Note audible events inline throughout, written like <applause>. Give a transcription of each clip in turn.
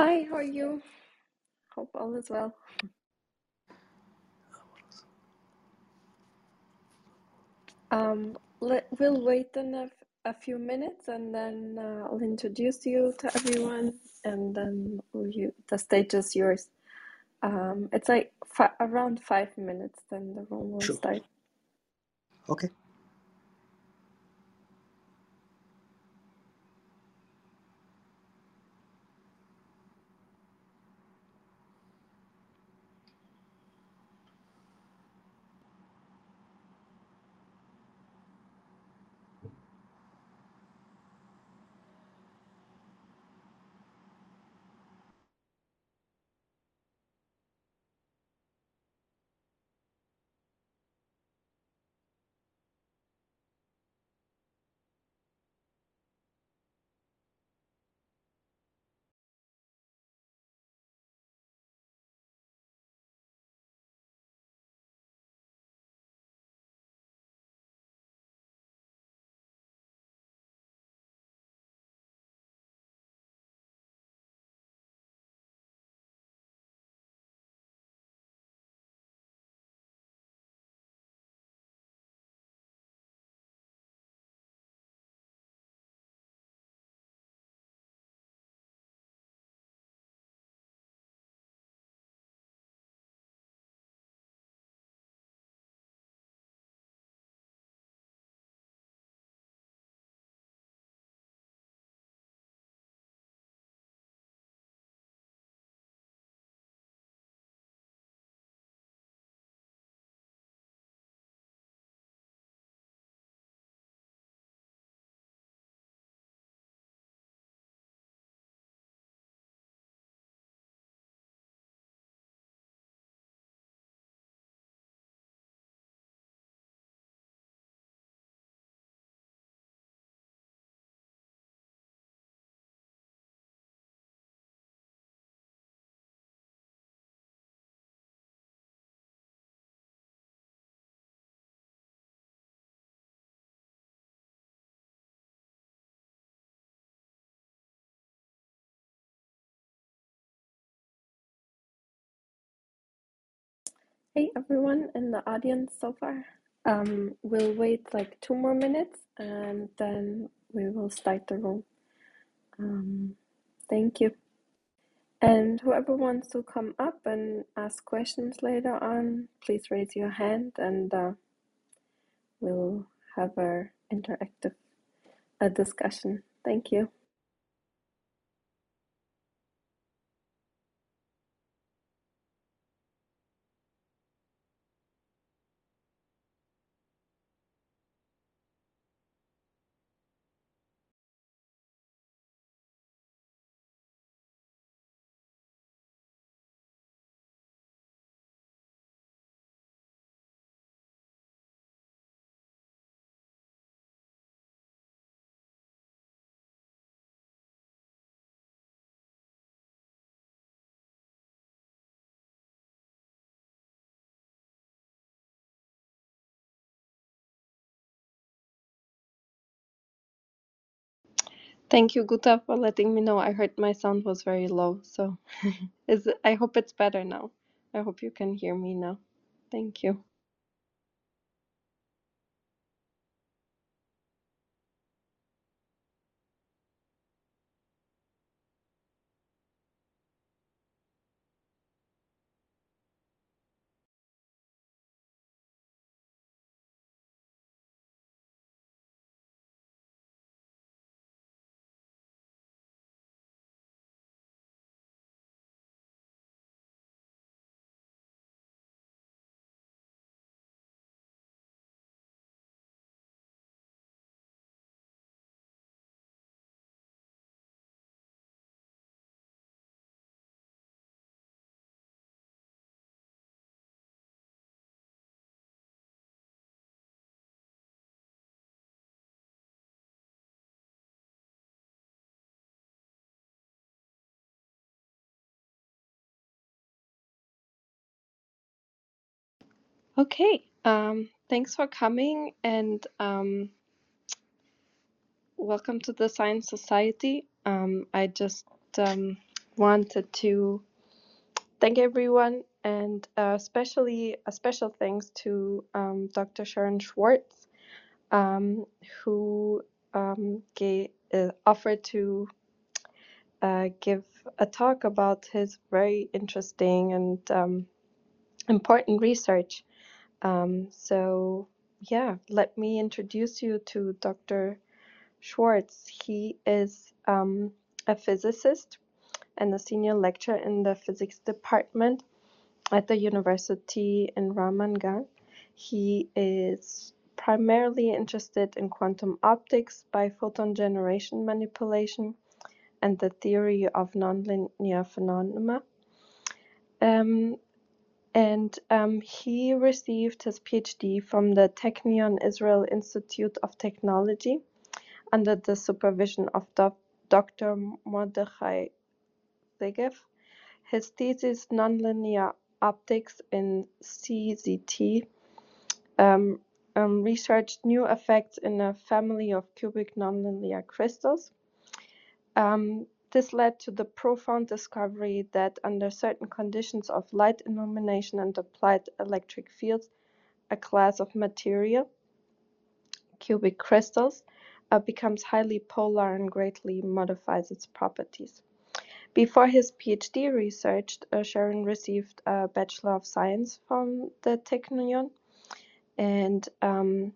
Hi, how are you? Hope all is well. Um, let, we'll wait in a, a few minutes and then uh, I'll introduce you to everyone and then you, the stage is yours. Um, it's like fi around five minutes, then the room will Sure. start. Okay. Hey, everyone in the audience so far. Um, we'll wait like two more minutes and then we will start the room. Um, thank you. And whoever wants to come up and ask questions later on, please raise your hand and uh, we'll have our interactive uh, discussion. Thank you. Thank you, Guta, for letting me know. I heard my sound was very low, so <laughs> is I hope it's better now. I hope you can hear me now. Thank you. Okay, um, thanks for coming and um, welcome to the Science Society. Um, I just um, wanted to thank everyone and uh, especially a special thanks to um, Dr. Sharon Shwartz, um, who gave, uh, offered to uh, give a talk about his very interesting and important research. Um, so, yeah, let me introduce you to Dr. Shwartz. He is um, a physicist and a senior lecturer in the physics department at the university in Ramat Gan. He is primarily interested in quantum optics, biphoton generation manipulation, and the theory of nonlinear phenomena. Um, and um, he received his PhD from the Technion Israel Institute of Technology under the supervision of Dr. Mordechai Segev. His thesis, Nonlinear Optics in CZT, um, um, researched new effects in a family of cubic nonlinear crystals. Um, this led to the profound discovery that under certain conditions of light illumination and applied electric fields, a class of material, cubic crystals, uh, becomes highly polar and greatly modifies its properties. Before his PhD research, uh, Sharon received a Bachelor of Science from the Technion, and um,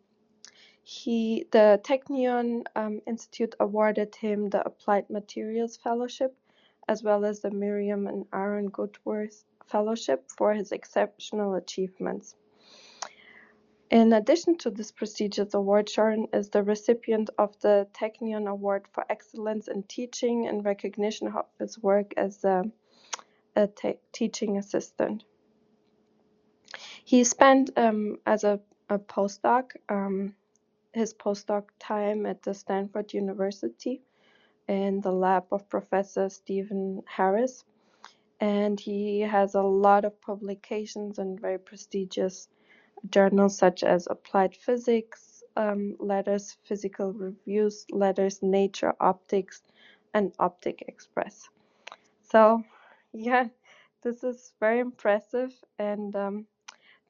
he, the Technion um, Institute awarded him the Applied Materials Fellowship, as well as the Miriam and Aaron Gutwirth Fellowship for his exceptional achievements. In addition to this prestigious award, Sharon is the recipient of the Technion Award for Excellence in Teaching in recognition of his work as a, a teaching assistant. He spent um, as a, a postdoc um, his postdoc time at the Stanford University in the lab of Professor Stephen Harris. And he has a lot of publications and very prestigious journals such as Applied Physics, um, Letters, Physical Reviews, Letters, Nature, Optics, and Optic Express. So, yeah, this is very impressive. And um,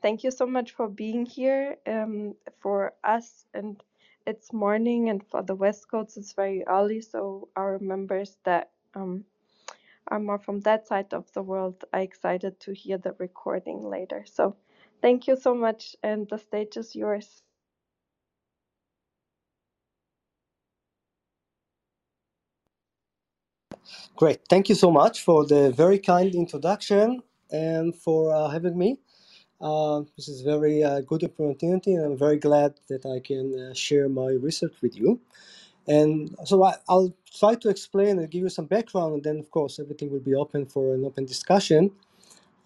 thank you so much for being here. Um, for us, and it's morning, and for the West Coast, it's very early. So our members that um, are more from that side of the world are excited to hear the recording later. So thank you so much, and the stage is yours. Great. Thank you so much for the very kind introduction and for uh, having me. Uh, this is very uh, good opportunity, and I'm very glad that I can uh, share my research with you. And so I, will try to explain and give you some background, and then, of course, everything will be open for an open discussion.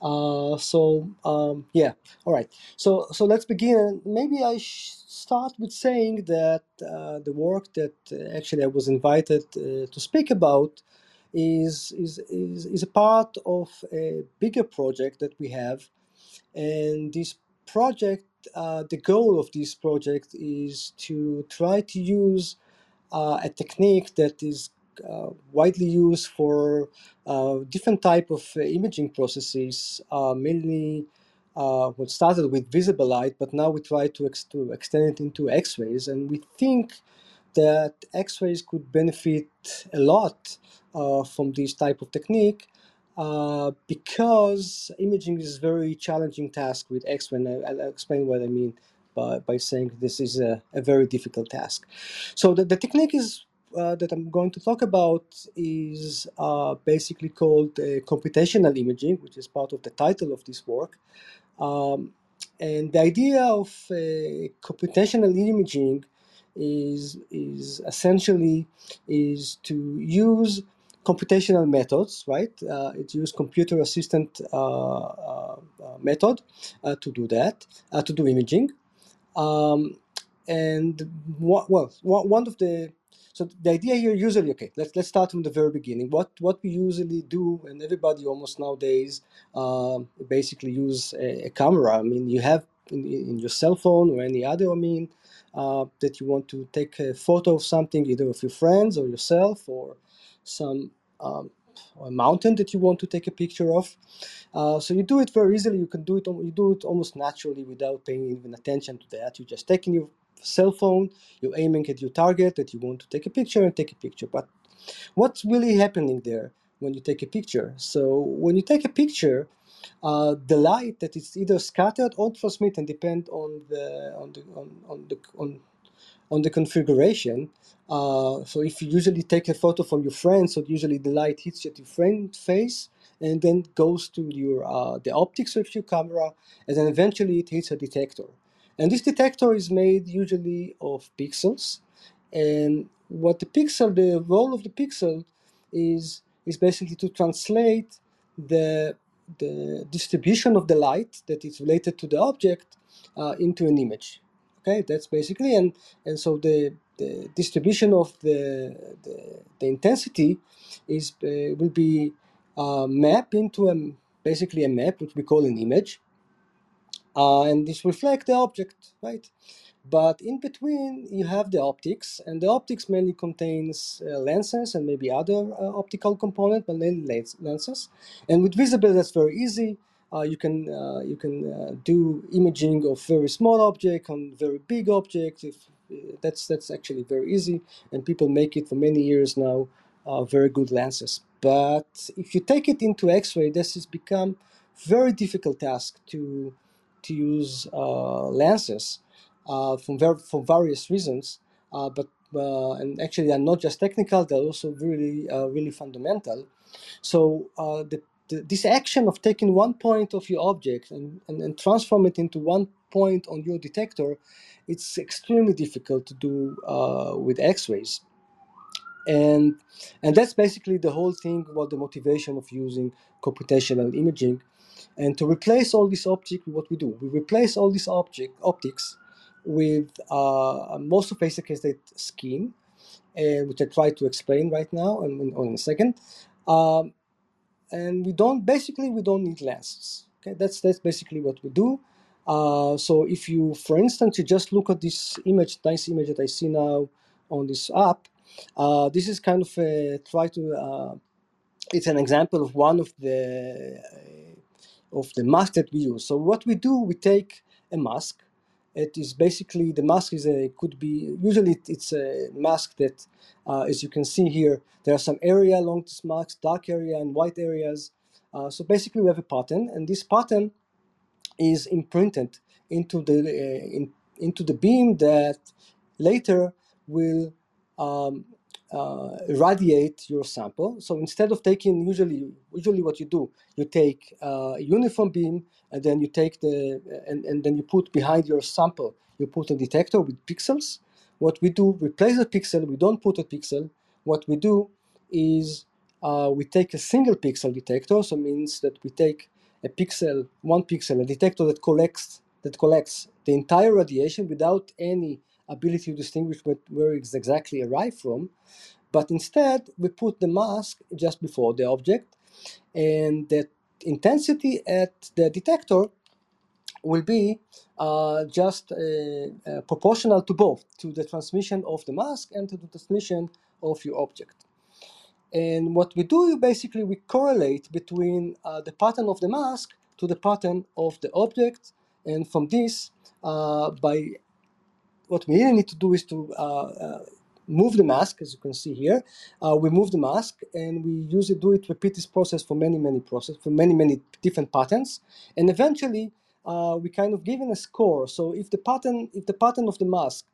Uh, so um, yeah, all right. So so let's begin. Maybe I start with saying that uh, the work that actually I was invited to speak about is, is is is a part of a bigger project that we have and this project, uh, the goal of this project is to try to use uh, a technique that is uh, widely used for uh, different type of uh, imaging processes, uh, mainly what started with visible light, but now we try to, ex to extend it into X-rays, and we think that X-rays could benefit a lot from this type of technique uh, because imaging is a very challenging task with. I'll, I'll explain what I mean by, by saying this is a, a very difficult task. So the, the technique is uh, that I'm going to talk about is uh, basically called uh, computational imaging, which is part of the title of this work. Um, and the idea of uh, computational imaging is is essentially is to use computational methods, right? Uh, it uses computer assistant uh, uh, method to do that, to do imaging. Um, and well, one of the so the idea here usually okay let's let's start from the very beginning what what we usually do and everybody almost nowadays uh, basically use a, a, camera i mean you have in, in, your cell phone or any other i mean uh, that you want to take a photo of something either of your friends or yourself or some um, a mountain that you want to take a picture of. Uh, so you do it very easily. You can do it. You do it almost naturally without paying even attention to that. You just taking your cell phone, you're aiming at your target that you want to take a picture and take a picture. But what's really happening there when you take a picture? So when you take a picture, uh, the light that is either scattered or transmitted depend on the on the on, on the on on the configuration. Uh, so if you usually take a photo from your friend, so usually the light hits at your friend face and then goes to your uh, the optics of your camera, and then eventually it hits a detector. And this detector is made usually of pixels. And what the pixel, the role of the pixel is is basically to translate the the distribution of the light that is related to the object uh, into an image. Okay, that's basically and and so the the distribution of the the, the intensity is uh, will be uh, mapped into a basically a map which we call an image uh, and this reflect the object, right? But in between, you have the optics, and the optics mainly contains uh, lenses and maybe other uh, optical component, but mainly lens lenses. And with visible, that's very easy. Uh, you can uh, you can uh, do imaging of very small object on very big objects. If that's that's actually very easy, and people make it for many years now. very good lenses. But if you take it into X-ray, this has become very difficult task to to use uh, lenses uh, from ver- for various reasons, uh, but and actually they're not just technical; they're also really really fundamental. So the, this action of taking one point of your object and, and, and transform it into one point on your detector, it's extremely difficult to do uh, with X-rays. And and that's basically the whole thing about the motivation of using computational imaging and to replace all these optics, what we do, we replace all these object optics with uh, a most sophisticated scheme, uh, which I try to explain right now and in, in a second. Um, and we don't basically we don't need lenses. Okay, that's that's basically what we do. Uh, so if you, for instance, you just look at this image, nice image that I see now on this app, uh, this is kind of a, try to. Uh, it's an example of one of the of the mask that we use. So what we do, we take a mask. It is basically the mask is a could be usually it's a mask that, uh, as you can see here, there are some area along this mask, dark area and white areas. Uh, so basically, we have a pattern, and this pattern is imprinted into the uh, in, into the beam that later will um, uh, irradiate your sample. So instead of taking usually usually what you do, you take uh, a uniform beam and then you take the and, and then you put behind your sample you put a detector with pixels. What we do, replace a pixel. We don't put a pixel. What we do is uh, we take a single pixel detector. So means that we take a pixel, one pixel, a detector that collects that collects the entire radiation without any ability to distinguish where it's exactly arrived from, but instead we put the mask just before the object, and the intensity at the detector will be uh, just uh, uh, proportional to both, to the transmission of the mask and to the transmission of your object. And what we do, basically, we correlate between uh, the pattern of the mask to the pattern of the object, and from this, uh, by what we really need to do is to uh, uh, move the mask, as you can see here. Uh, we move the mask and we usually do it, repeat this process for many, many process, for many, many different patterns. And eventually, uh, we kind of given a score. So if the pattern, if the pattern of the mask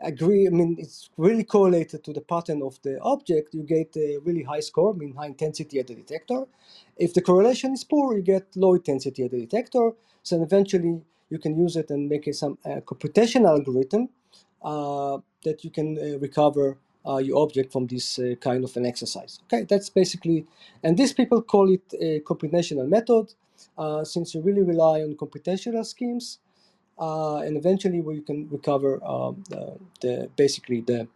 agree, I mean, it's really correlated to the pattern of the object, you get a really high score, I mean, high intensity at the detector. If the correlation is poor, you get low intensity at the detector. So eventually, you can use it and make it some uh, computational algorithm that you can uh, recover uh, your object from this kind of an exercise. Okay, that's basically, and these people call it a computational method, since you really rely on computational schemes, and eventually you can recover um, the, the, basically the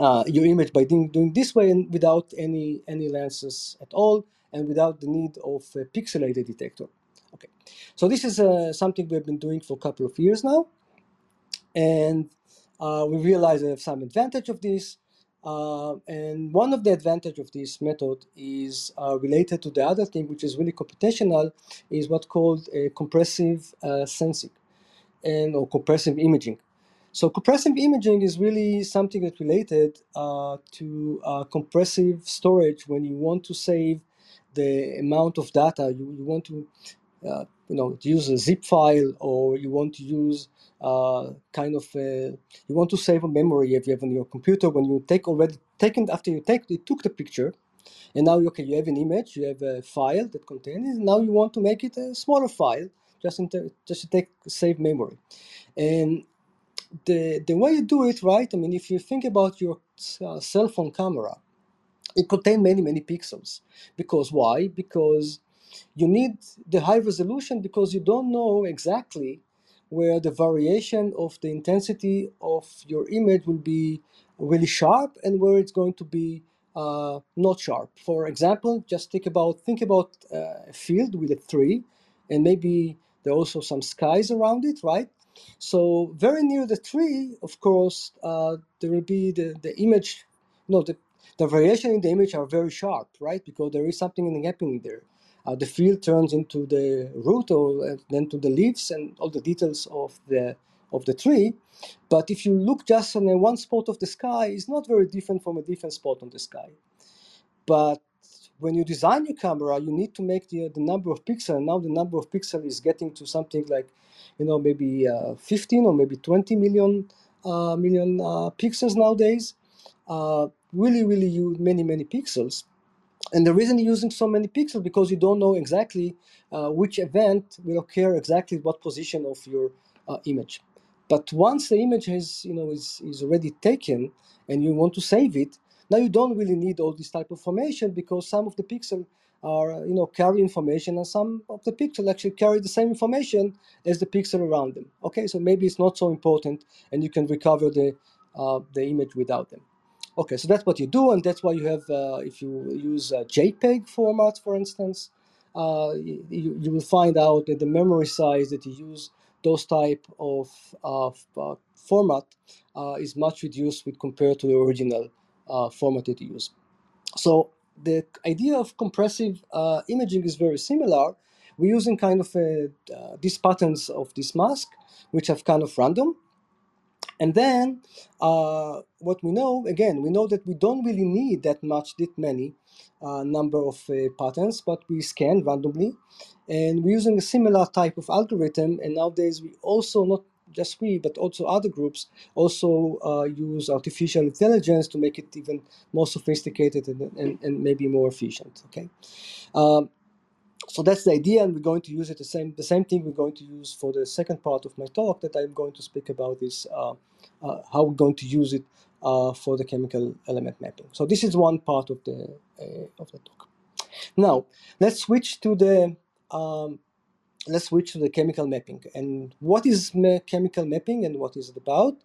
uh, your image by doing, doing this way and without any any lenses at all and without the need of a pixelated detector. Okay, so this is uh, something we've been doing for a couple of years now, and uh, we realize we have some advantage of this. Uh, and one of the advantage of this method is uh, related to the other thing, which is really computational, is what called a compressive uh, sensing and or compressive imaging. So compressive imaging is really something that's related uh, to uh, compressive storage when you want to save the amount of data you, you want to you know use a zip file or you want to use kind of a, you want to save a memory if you have on your computer when you take already taken after you take you took the picture. And now okay you have an image you have a file that contains it. Now you want to make it a smaller file just in just to take save memory. And the the way you do it right i mean if you think about your uh, cell phone camera it contains many many pixels. Because why? Because you need the high resolution because you don't know exactly where the variation of the intensity of your image will be really sharp and where it's going to be uh, not sharp. For example, just think about think about uh, a field with a tree, and maybe there are also some skies around it, right? So very near the tree, of course, uh, there will be the, the image, no, the, the variation in the image are very sharp, right? Because there is something happening there. Uh, the field turns into the root or uh, then to the leaves and all the details of the of the tree. But if you look just on one spot of the sky, it's not very different from a different spot on the sky. But when you design your camera, you need to make the, the number of pixels. Now the number of pixels is getting to something like, you know, maybe uh, 15 or maybe 20 million uh, million uh, pixels nowadays. Uh, really, really use many, many pixels. And the reason you're using so many pixels because you don't know exactly uh, which event will occur exactly what position of your uh, image. But once the image is, you know, is, is already taken and you want to save it, now you don't really need all this type of information because some of the pixels are, you know, carry information and some of the pixels actually carry the same information as the pixel around them. Okay, so maybe it's not so important and you can recover the, uh, the image without them. Okay, so that's what you do, and that's why you have, uh, if you use a JPEG format, for instance, uh, you, you will find out that the memory size that you use those type of, uh, format uh, is much reduced with compared to the original uh, format that you use. So the idea of compressive uh, imaging is very similar. We're using kind of a, these patterns of this mask, which have kind of random, and then uh, what we know, again, we know that we don't really need that much, that many uh, number of uh, patterns, but we scan randomly. And we're using a similar type of algorithm. And nowadays we also, not just we, but also other groups, also uh, use artificial intelligence to make it even more sophisticated and, and, and maybe more efficient, okay? Um, so that's the idea and we're going to use it the same the same thing we're going to use for the second part of my talk that i'm going to speak about is uh, uh, how we're going to use it uh, for the chemical element mapping. So this is one part of the uh, of the talk. Now let's switch to the um, let's switch to the chemical mapping. And what is me chemical mapping and what is it about?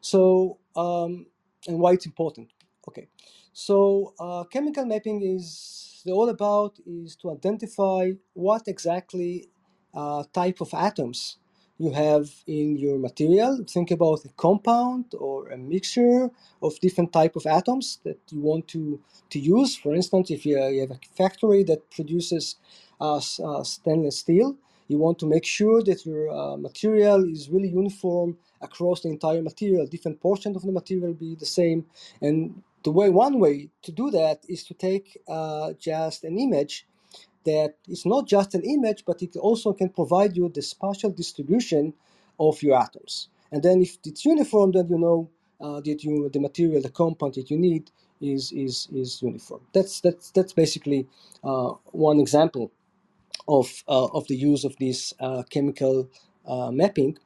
So um, and why it's important. Okay. So uh, chemical mapping is all about is to identify what exactly uh, type of atoms you have in your material. Think about a compound or a mixture of different type of atoms that you want to, to use. For instance, if you, you have a factory that produces uh, uh, stainless steel, you want to make sure that your uh, material is really uniform across the entire material. Different portions of the material be the same, and the way one way to do that is to take uh, just an image that is not just an image, but it also can provide you the spatial distribution of your atoms. And then if it's uniform, then you know uh, that you the material, the compound that you need is is is uniform. That's that's that's basically uh, one example of uh, of the use of this uh, chemical uh, mapping,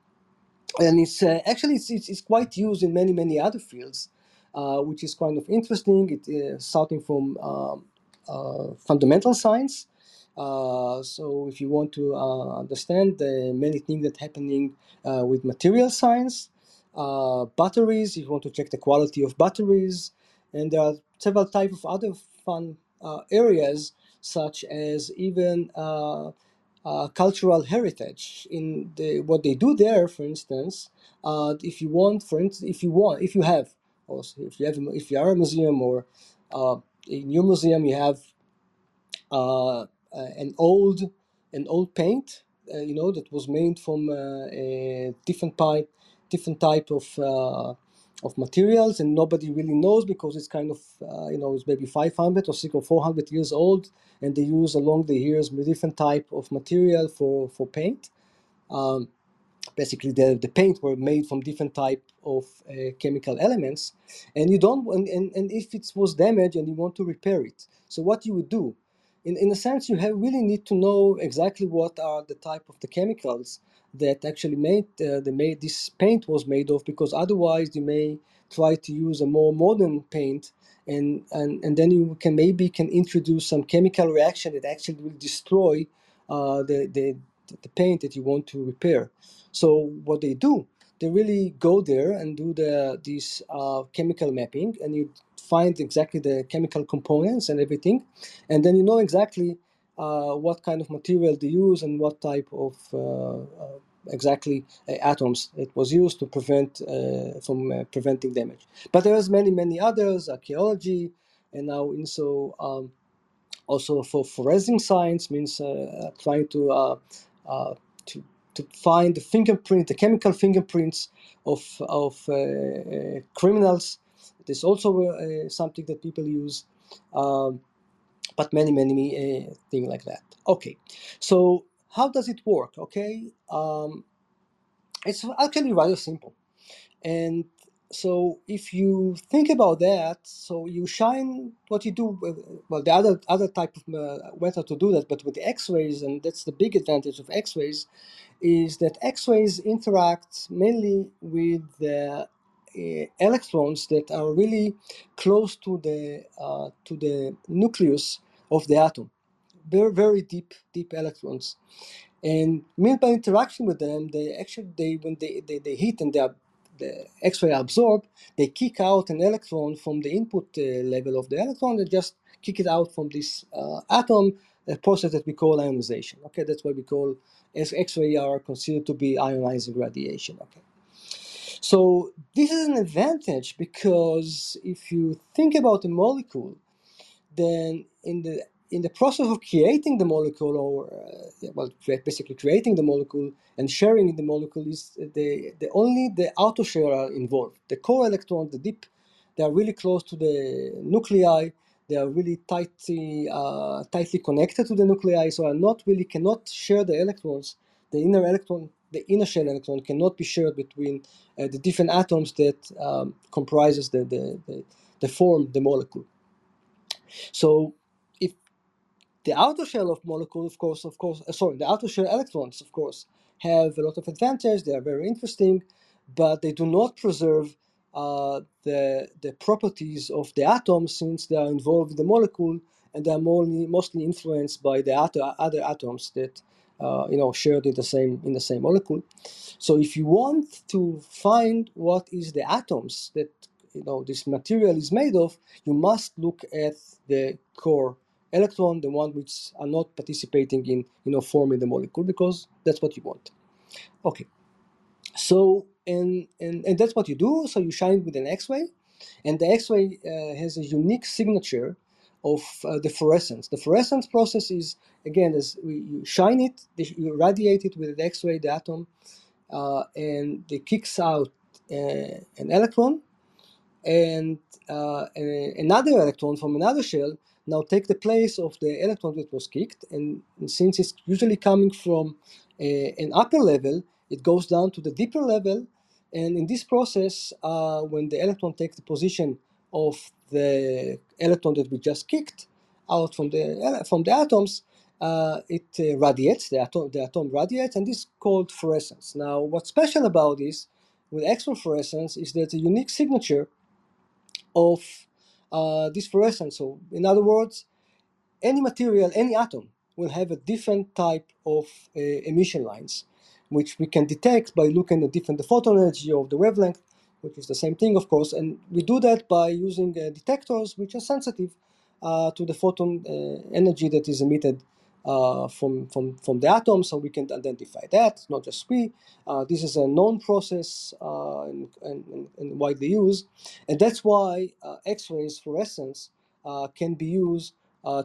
and it's actually it's, it's, it's quite used in many many other fields. Uh, which is kind of interesting. It is starting from um, uh, fundamental science. Uh, so if you want to understand the many things that happening with material science, batteries, if you want to check the quality of batteries, and there are several type of other fun areas such as even uh, uh, cultural heritage in the, what they do there for instance uh, if you want for instance if you want if you have or if you have if you are a museum or uh, in your museum you have uh, uh, an old an old paint, uh, you know, that was made from uh, a different type different type of of materials and nobody really knows because it's kind of uh, you know it's maybe 500 or 6 or 400 years old and they use along the years different type of material for for paint. Um, basically the, the paint were made from different type of uh, chemical elements and you don't and, and, and if it was damaged and you want to repair it. So what you would do in, in a sense you have really need to know exactly what are the type of the chemicals that actually made uh, the made this paint was made of because otherwise you may try to use a more modern paint and, and, and then you can maybe can introduce some chemical reaction that actually will destroy uh, the, the, the paint that you want to repair. So what they do, they really go there and do the this uh, chemical mapping, and you find exactly the chemical components and everything, and then you know exactly uh, what kind of material they use and what type of uh, uh exactly uh, atoms it was used to prevent uh, from preventing damage. But there's many many others, archaeology, and now also um, also for forensic science means trying to to to find the fingerprint, the chemical fingerprints of of uh, uh, criminals. It is also uh, something that people use, um, but many many things like that. Okay, so how does it work? Okay, um, it's actually rather simple, and so if you think about that, so you shine what you do. Well, the other other type of uh, method to do that, but with the X-rays, and that's the big advantage of X-rays, is that X-rays interact mainly with the uh, electrons that are really close to the uh, to the nucleus of the atom, very very deep deep electrons, and mean by interaction with them, they actually they when they they, they hit and they are the X-ray absorb, they kick out an electron from the input uh, level of the electron. They just kick it out from this uh, atom, a process that we call ionization. Okay, that's why we call X-ray are considered to be ionizing radiation. Okay, so this is an advantage because if you think about a molecule, then in the in the process of creating the molecule, or uh, well, basically creating the molecule and sharing the molecule, is the, the only the shell are involved. The core electron, the deep, they are really close to the nuclei. They are really tightly uh, tightly connected to the nuclei, so are not really cannot share the electrons. The inner electron, the inner shell electron, cannot be shared between uh, the different atoms that um, comprises the, the, the the form the molecule. So the outer shell of molecule, of course, of course, uh, sorry, the outer shell electrons, of course, have a lot of advantage. They are very interesting, but they do not preserve uh, the the properties of the atom since they are involved in the molecule and they are mostly mostly influenced by the other other atoms that uh, you know shared in the same in the same molecule. So if you want to find what is the atoms that you know this material is made of, you must look at the core electron, the one which are not participating in you know forming the molecule because that's what you want. Okay, so and and, and that's what you do. So you shine with an X-ray, and the X-ray uh, has a unique signature of uh, the fluorescence. The fluorescence process is again as we, you shine it, you radiate it with an X-ray, the atom, uh, and it kicks out uh, an electron and uh, another electron from another shell now take the place of the electron that was kicked and, since it's usually coming from a, an upper level it goes down to the deeper level. And in this process uh, when the electron takes the position of the electron that we just kicked out from the from the atoms uh, it uh, radiates the atom the atom radiates and this is called fluorescence. Now what's special about this with X-ray fluorescence is that a unique signature of uh, this fluorescence. So in other words, any material, any atom will have a different type of uh, emission lines, which we can detect by looking at different the photon energy of the wavelength, which is the same thing, of course. And we do that by using uh, detectors which are sensitive uh, to the photon uh, energy that is emitted uh, from, from, from the atom, so we can identify that, not just we. Uh, this is a known process uh, and, and, and, widely used, and that's why uh, X-rays fluorescence uh, can be used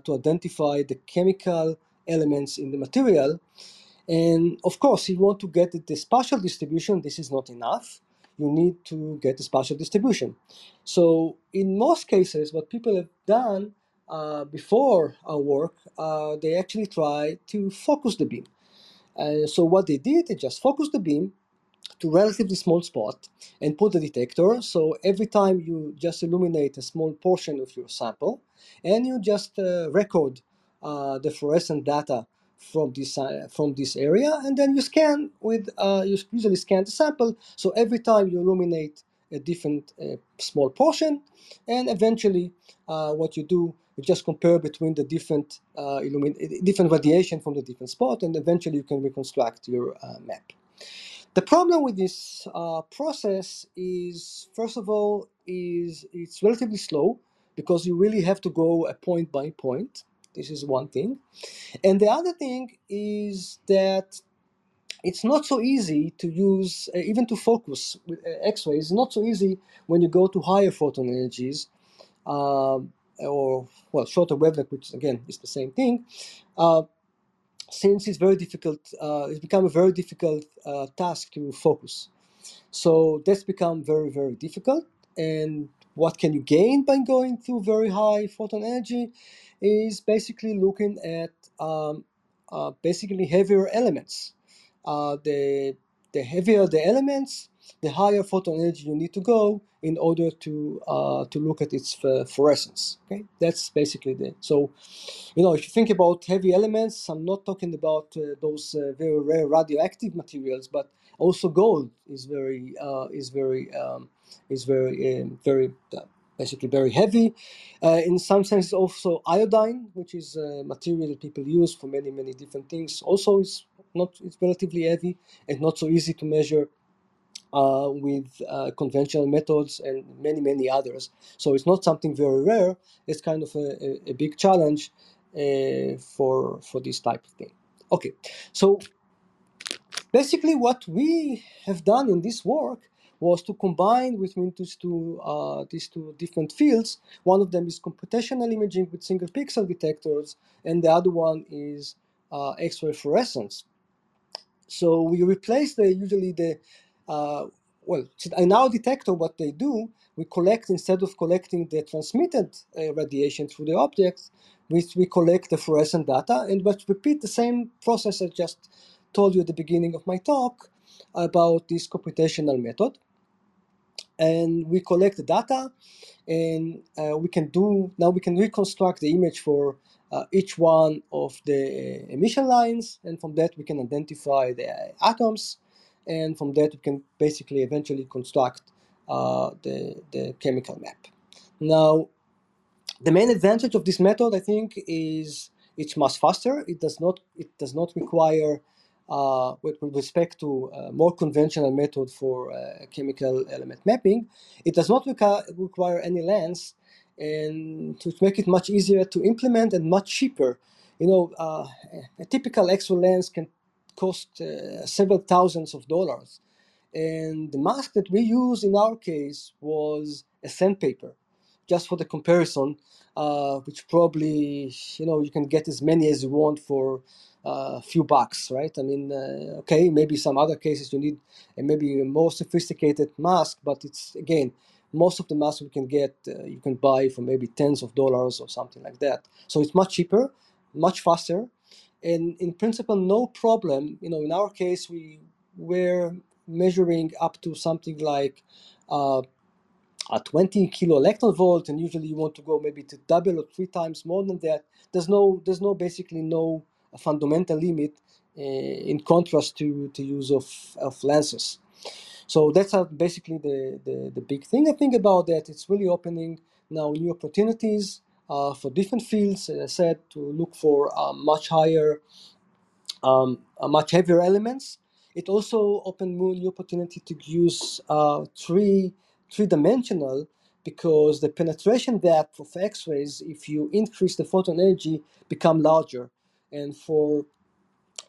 to identify the chemical elements in the material. And of course, if you want to get the spatial distribution, this is not enough. You need to get the spatial distribution. So in most cases, what people have done uh, before our work, uh, they actually try to focus the beam. Uh, so what they did, they just focused the beam to relatively small spot and put the detector. So every time you just illuminate a small portion of your sample, and you just uh, record uh, the fluorescent data from this uh, from this area, and then you scan with you usually scan the sample. So every time you illuminate a different small portion, and eventually what you do you just compare between the different uh, different radiation from the different spot, and eventually you can reconstruct your uh, map. The problem with this uh, process is, first of all, is it's relatively slow because you really have to go a point by point. This is one thing, and the other thing is that it's not so easy to use, uh, even to focus with uh, X-rays. It's not so easy when you go to higher photon energies. Um, or well shorter wavelength, which again is the same thing, uh, since it's very difficult, uh, it's become a very difficult uh, task to focus. So that's become very very difficult. And what can you gain by going to very high photon energy is basically looking at um, uh, basically heavier elements. Uh, the the heavier the elements, the higher photon energy you need to go in order to uh, to look at its uh, fluorescence. Okay, that's basically the so. You know, if you think about heavy elements, I'm not talking about uh, those uh, very rare radioactive materials, but also gold is very uh, is very um, is very um, very uh, basically very heavy. in some sense, also iodine, which is a material people use for many many different things, also is not it's relatively heavy and not so easy to measure uh, with uh, conventional methods and many, many others. So it's not something very rare. It's kind of a, a, a big challenge uh, for for this type of thing. Okay, so basically what we have done in this work was to combine between these two uh, these two different fields. One of them is computational imaging with single pixel detectors, and the other one is uh, X-ray fluorescence. So we replace the usually the uh, well, in our detector, what they do, we collect, instead of collecting the transmitted uh, radiation through the objects, we, we collect the fluorescent data and but repeat the same process I just told you at the beginning of my talk about this computational method. And we collect the data and uh, we can do, now we can reconstruct the image for uh, each one of the emission lines and from that we can identify the atoms and from that we can basically eventually construct uh, the, the chemical map. Now, the main advantage of this method, I think, is it's much faster. It does not it does not require, uh, with, respect to a more conventional method for uh, chemical element mapping, it does not require, any lens, and to make it much easier to implement and much cheaper. You know, uh, a typical X-ray lens can cost uh, several thousands of dollars. And the mask that we use in our case was a sandpaper, just for the comparison, uh, which probably you know you can get as many as you want for uh, a few bucks, right? I mean, uh, okay, maybe some other cases you need maybe a more sophisticated mask, but it's again most of the masks we can get uh, you can buy for maybe tens of dollars or something like that. So it's much cheaper, much faster, and in principle no problem you know in our case we were measuring up to something like uh, a 20 kilo electron volt and usually you want to go maybe to double or three times more than that. There's no there's no basically no fundamental limit uh, in contrast to to use of, of lenses. So that's basically the, the the big thing i think about that. It's really opening now new opportunities uh, for different fields, as I said, to look for uh, much higher, um, uh, much heavier elements. It also opened new opportunity to use uh, three three dimensional because the penetration depth of X-rays, if you increase the photon energy, become larger. And for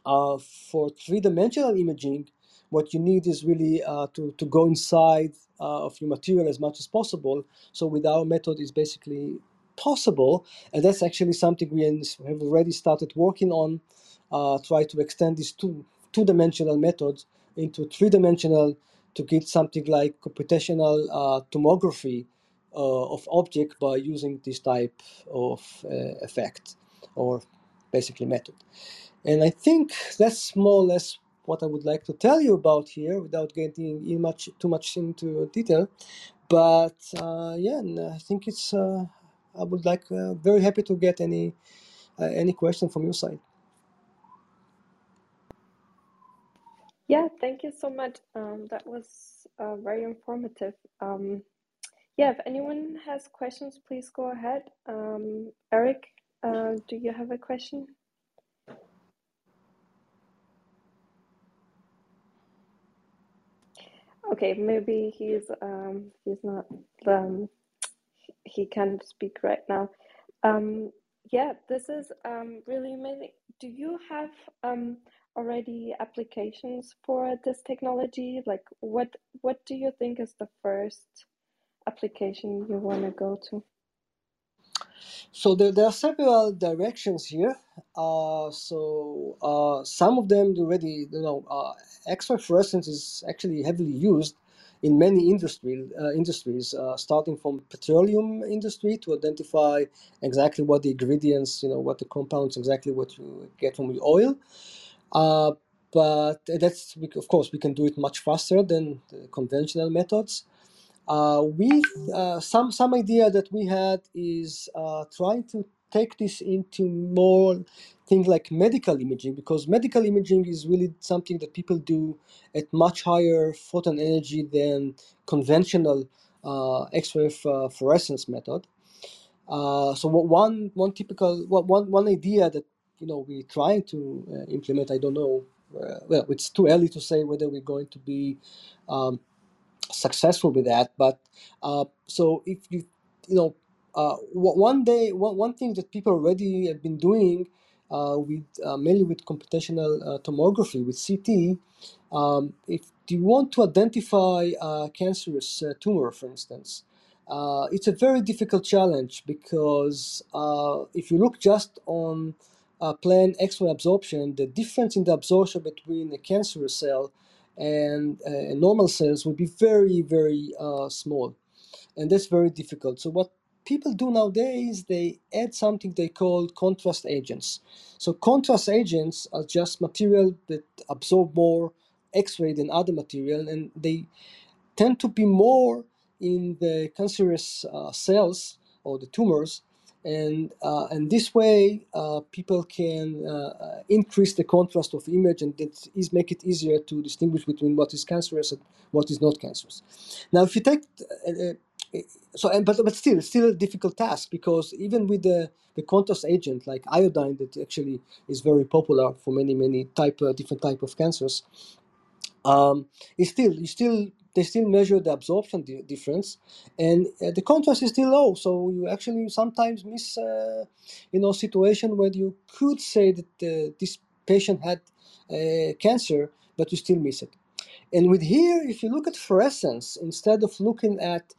uh, for three-dimensional imaging, what you need is really uh, to, to go inside uh, of your material as much as possible. So with our method is basically possible, and that's actually something we have already started working on, uh, try to extend these two two-dimensional methods into three-dimensional to get something like computational uh, tomography uh, of object by using this type of uh, effect or basically method. And I think that's more or less what I would like to tell you about here without getting in much too much into detail. But uh, yeah, I think it's. Uh, I would like very happy to get any any question from your side. Yeah, thank you so much. Um, that was uh, very informative. Um, yeah, if anyone has questions, please go ahead. Um, Eric, uh, do you have a question? Okay, maybe he's um he's not um he can't speak right now. Um yeah, this is um really amazing. Do you have um already applications for this technology? Like what what do you think is the first application you want to go to? So there, there are several directions here. Uh, so uh, some of them already, you know, uh, X-ray fluorescence is actually heavily used in many industry, uh, industries, uh, starting from petroleum industry to identify exactly what the ingredients, you know, what the compounds, exactly what you get from the oil. Uh, but that's, of course, we can do it much faster than conventional methods. Uh, we uh, some some idea that we had is uh, trying to take this into more things like medical imaging because medical imaging is really something that people do at much higher photon energy than conventional uh, X-ray uh, fluorescence method. Uh, so one one typical one one idea that you know we're trying to implement, I don't know. well, it's too early to say whether we're going to be um, successful with that. But uh, so if you you know uh, one day one, one thing that people already have been doing uh, with uh, mainly with computational uh, tomography with CT. Um, if you want to identify a cancerous uh, tumor, for instance, it's a very difficult challenge because if you look just on uh, plain X-ray absorption, the difference in the absorption between a cancerous cell and uh, normal cells will be very, very uh, small. And that's very difficult. So what people do nowadays, they add something they call contrast agents. So contrast agents are just material that absorb more X-ray than other material, and they tend to be more in the cancerous uh, cells or the tumors and uh, and this way uh, people can uh, increase the contrast of image and that is make it easier to distinguish between what is cancerous and what is not cancerous now if you take uh, uh, so and but, but still still a difficult task because even with the the contrast agent like iodine that actually is very popular for many many type uh, different type of cancers um, it's still you still they still measure the absorption di- difference, and uh, the contrast is still low. So you actually sometimes miss, uh, you know, situation where you could say that uh, this patient had uh, cancer, but you still miss it. And with here, if you look at fluorescence instead of looking at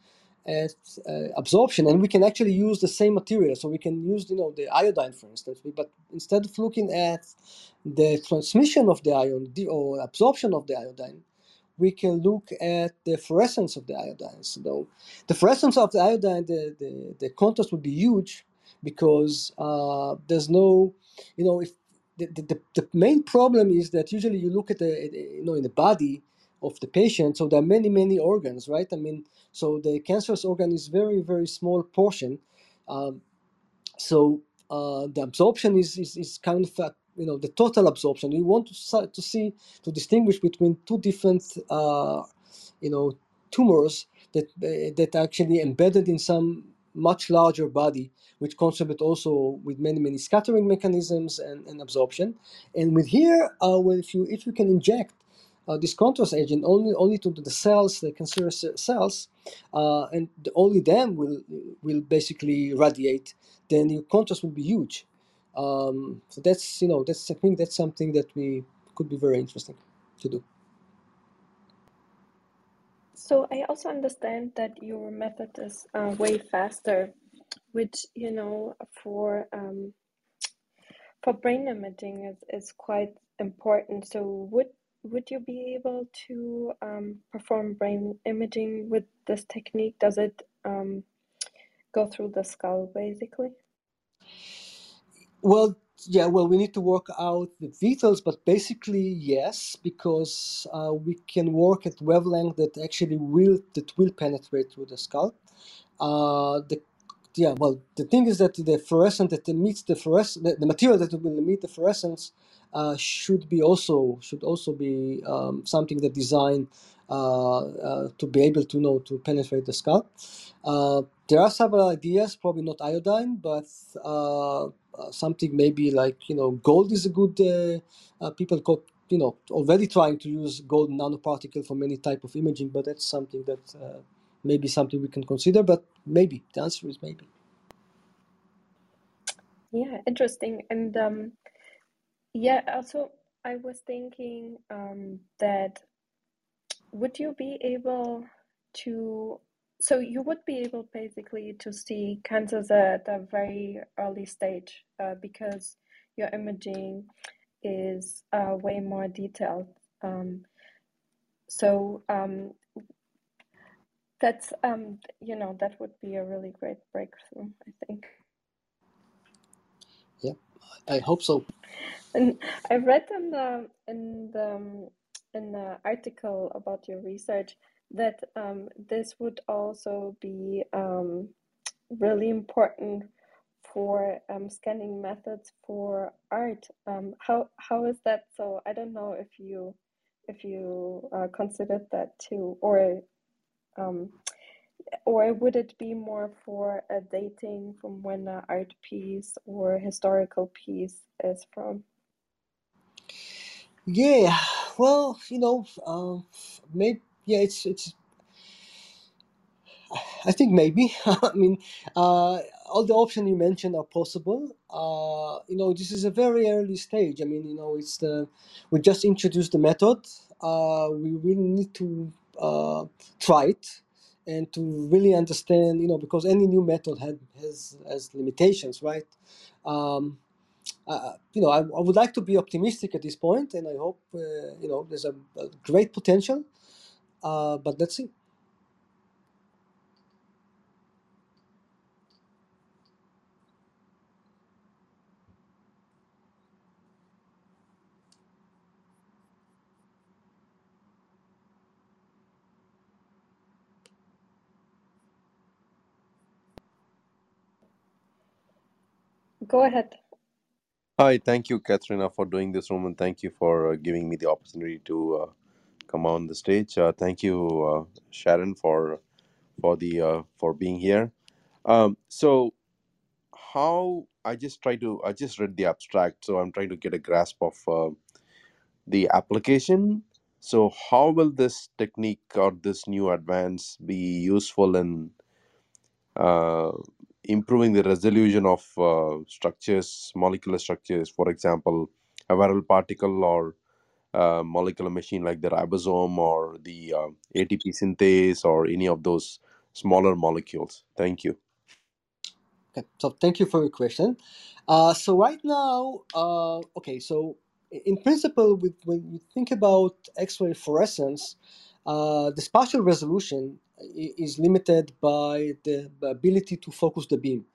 absorption, and we can actually use the same material. So we can use, you know, the iodine, for instance, but instead of looking at the transmission of the ion or absorption of the iodine, we can look at the fluorescence of the iodine. So the fluorescence of the iodine, the, the, the contrast would be huge because uh, there's no, you know, if the, the, the main problem is that usually you look at the, you know, in the body of the patient, so there are many, many organs, right? I mean, so the cancerous organ is very, very small portion. Um, so uh, the absorption is, is, is kind of a you know the total absorption. You want to to see to distinguish between two different uh, you know tumors that uh, that are actually embedded in some much larger body, which contribute also with many many scattering mechanisms and, and absorption. And with here, uh, well, if you if you can inject uh, this contrast agent only only to the cells, the cancerous cells, uh, and only them will will basically radiate. Then your contrast will be huge Um, so that's you know that's I think that's something that we could be very interesting to do. So I also understand that your method is uh, way faster, which you know for um, for brain imaging is, is quite important. So would would you be able to um, perform brain imaging with this technique? Does it um, go through the skull basically? Well, yeah, well, we need to work out the details, but basically, yes, because uh, we can work at wavelength that actually will that will penetrate through the skull. Uh, the yeah, well, the thing is that the fluorescent that emits the fluorescent, the, the material that will emit the fluorescence uh, should be also should also be um, something that designed uh, uh, to be able to know to penetrate the skull. Uh, there are several ideas, probably not iodine, but uh, uh, something maybe like you know gold is a good. people call you know already trying to use gold nanoparticle for many type of imaging, but that's something that maybe something we can consider. But maybe the answer is maybe. Yeah, interesting. And um, yeah, also I was thinking um, that would you be able to so you would be able basically to see cancers at a very early stage uh, because your imaging is uh, way more detailed. Um, so um, that's um, you know that would be a really great breakthrough, I think. Yeah, I hope so. And I read in the in the in the article about your research that um, this would also be um, really important for um, scanning methods for art. Um, how how is that? So I don't know if you if you uh, considered that too, or um, or would it be more for a dating from when an art piece or historical piece is from? Yeah, well, you know, um, maybe yeah, it's it's. I think maybe. <laughs> I mean, uh, all the options you mentioned are possible. Uh, you know, this is a very early stage. I mean, you know, it's the we just introduced the method. Uh, we really need to uh, try it and to really understand. You know, because any new method had, has has limitations, right? Um, uh, you know, I, I, would like to be optimistic at this point, and I hope uh, you know there's a, a great potential. Uh, but let's see. Go ahead. Hi, thank you, Katrina, for doing this room, and thank you for uh, giving me the opportunity to uh, come on the stage. Uh, thank you, uh, Sharon, for for the uh, for being here. Um, so, how I just try to I just read the abstract, so I'm trying to get a grasp of uh, the application. So, how will this technique or this new advance be useful in uh, improving the resolution of uh, structures, molecular structures, for example, a viral particle or uh, molecular machine like the ribosome or the uh, ATP synthase or any of those smaller molecules? Thank you. Okay, so thank you for your question. Uh, so right now, uh, okay, so in principle, with, when you think about X-ray fluorescence, uh, the spatial resolution is limited by the ability to focus the beam.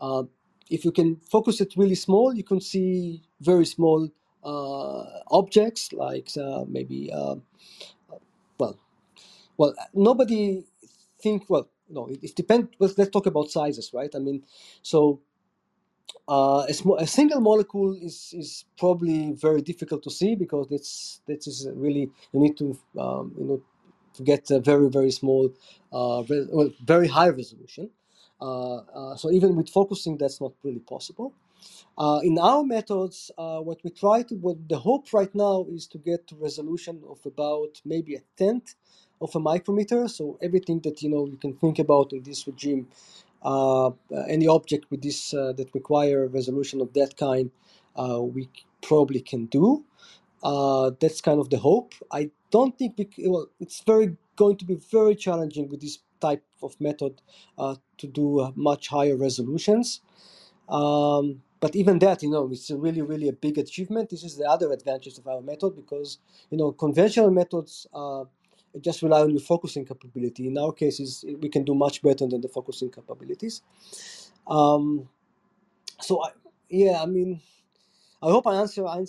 Uh, if you can focus it really small, you can see very small uh, objects like uh, maybe uh, well, well nobody think well no it, it depends. Let's, let's talk about sizes, right? I mean, so uh, a, a single molecule is, is probably very difficult to see because it's that is really you need to um, you know to get a very very small, uh, well, very high resolution. Uh, uh, so even with focusing, that's not really possible. Uh, in our methods, what we try to, what the hope right now is to get to resolution of about maybe a tenth of a micrometer. So everything that you know you can think about in this regime uh, any object with this uh, that require resolution of that kind, uh, we probably can do. That's kind of the hope. I don't think well, it's very going to be very challenging with this type of method uh, to do uh, much higher resolutions. Um, but even that, you know, it's really, really a big achievement. This is the other advantage of our method because, you know, conventional methods uh, just rely on your focusing capability. In our cases, we can do much better than the focusing capabilities. Um, so, I, yeah, I mean, I hope I answer. I,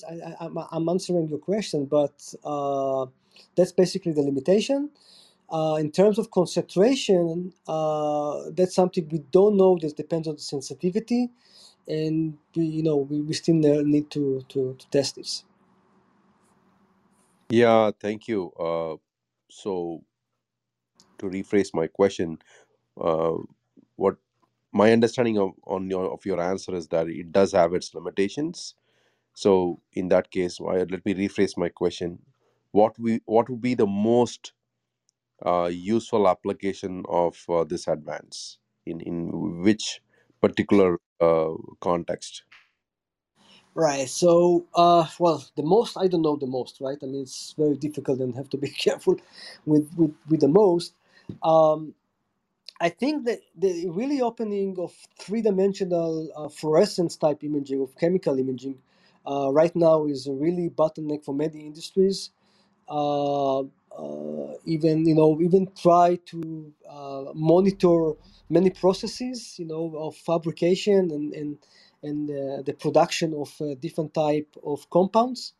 am answering your question, but uh, that's basically the limitation. Uh, in terms of concentration, uh, that's something we don't know. This depends on the sensitivity, and we, you know we, we still need to, to, to test this. Yeah, thank you. Uh, so, to rephrase my question, uh, what my understanding of on your of your answer is that it does have its limitations. So, in that case, let me rephrase my question. What we what would be the most uh, useful application of uh, this advance in in which particular uh, context? Right so uh, well the most i don't know the most right? I mean it's very difficult and have to be <laughs> careful with with, with the most. Um, I think that the really opening of three-dimensional uh, fluorescence type imaging of chemical imaging uh, right now is a really bottleneck for many industries. Uh, uh, even you know even try to uh, monitor many processes you know of fabrication and and and uh, the production of uh, different type of compounds.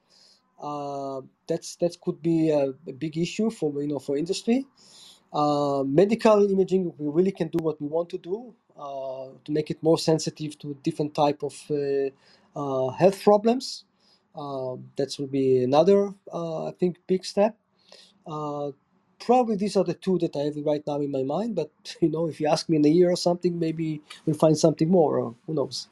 Uh, that's that could be a, a, big issue for you know for industry. Uh, medical imaging we really can do what we want to do to make it more sensitive to different type of health problems that will be another i think big step uh, probably these are the two that I have right now in my mind. But <laughs> you know, if you ask me in a year or something, maybe we'll find something more. Or who knows?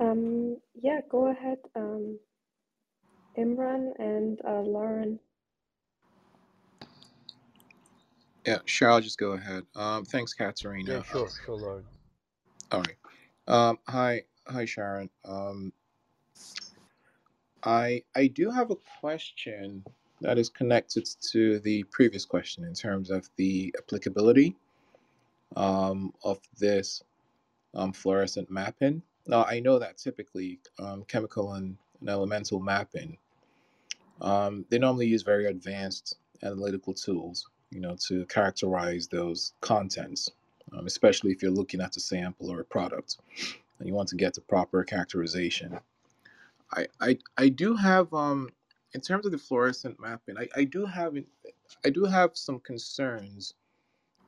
Um, yeah, go ahead, um, Imran and uh, Lauren. Yeah, sure. I'll just go ahead. Um, thanks, Katerina. Yeah, sure, sure, Lauren. All right. Um, hi, hi, Sharon. Um, I I do have a question that is connected to the previous question in terms of the applicability um, of this um, fluorescent mapping. Now, I know that typically um, chemical and, and elemental mapping, um, they normally use very advanced analytical tools, you know, to characterize those contents, um, especially if you're looking at a sample or a product and you want to get the proper characterization. I, I, I do have um in terms of the fluorescent mapping, I, I do have I do have some concerns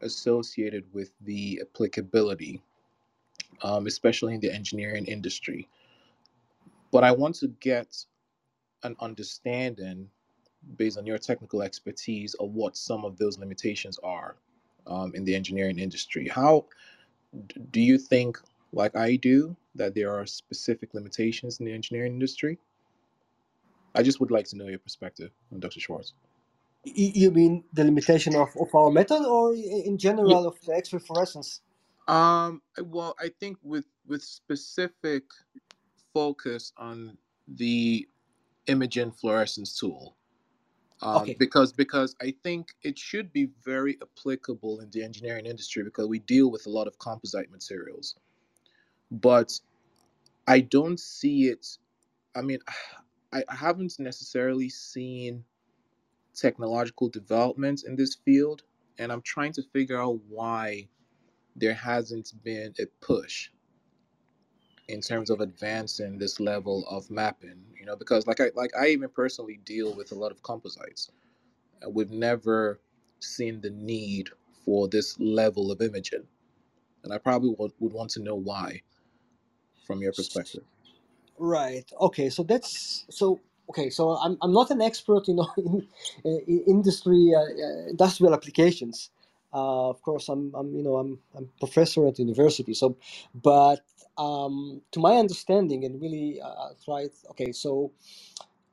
associated with the applicability, um, especially in the engineering industry. But I want to get an understanding based on your technical expertise of what some of those limitations are um, in the engineering industry. How do you think, like I do, that there are specific limitations in the engineering industry? I just would like to know your perspective on Dr. Shwartz. You mean the limitation of, of our method or in general yeah. of the X-ray fluorescence? Um, well, I think with with specific focus on the imaging fluorescence tool. Um, okay. Because because I think it should be very applicable in the engineering industry because we deal with a lot of composite materials, but I don't see it. I mean, <sighs> I haven't necessarily seen technological developments in this field, and I'm trying to figure out why there hasn't been a push in terms of advancing this level of mapping. You know, because like I like I even personally deal with a lot of composites, and we've never seen the need for this level of imaging, and I probably would, would want to know why, from your perspective. Right. Okay. So that's so. Okay. So I'm, I'm not an expert, you know, <laughs> in, in industry uh, uh, industrial applications. Uh, of course, I'm, I'm you know I'm I'm professor at university. So, but um, to my understanding, and really uh, try. Okay, so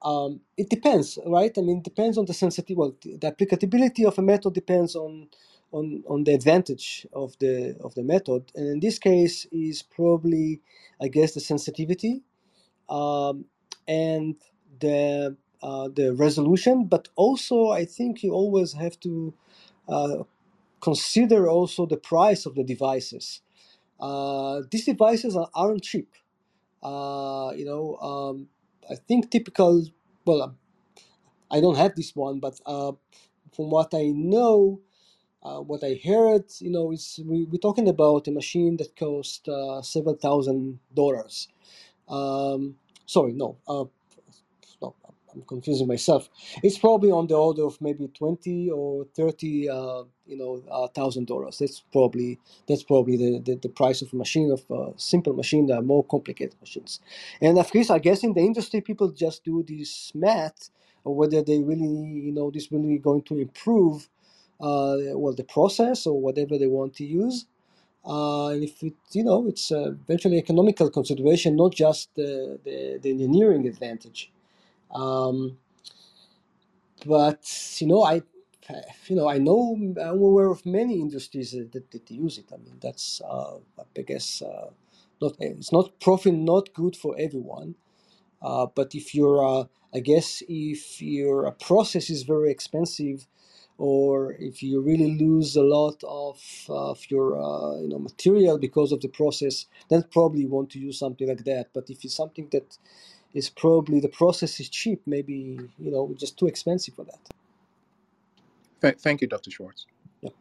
um, it depends, right? I mean, it depends on the sensitivity. Well, the the applicability of a method depends on on on the advantage of the of the method, and in this case, is probably, I guess, the sensitivity um, and the uh, the resolution. But also, I think you always have to uh, consider also the price of the devices. Uh, these devices are, aren't cheap. Uh, you know, um, I think typical. Well, I don't have this one, but uh, from what I know, uh, what I heard, you know, is we, we're talking about a machine that cost uh, several thousand dollars. Um, sorry, no, uh, I'm confusing myself. It's probably on the order of maybe twenty or thirty, uh, you know, uh, thousand dollars. That's probably that's probably the, the, the price of a machine of a simple machine. Are more complicated machines, and of course, I guess in the industry, people just do this math, or whether they really, you know, this really going to improve, uh, well, the process or whatever they want to use. Uh, and if it, you know, it's uh, eventually economical consideration, not just the, the, the engineering advantage. Um, but you know, I, you know, I know I'm aware of many industries that, that, use it. I mean, that's uh, I guess uh, not it's not profit not good for everyone. Uh, but if your, uh, I guess, if your process is very expensive, or if you really lose a lot of, of your, uh, you know, material because of the process, then probably you want to use something like that. But if it's something that is probably the process is cheap, maybe you know, just too expensive for that. Th- thank you, Dr. Shwartz. Yeah.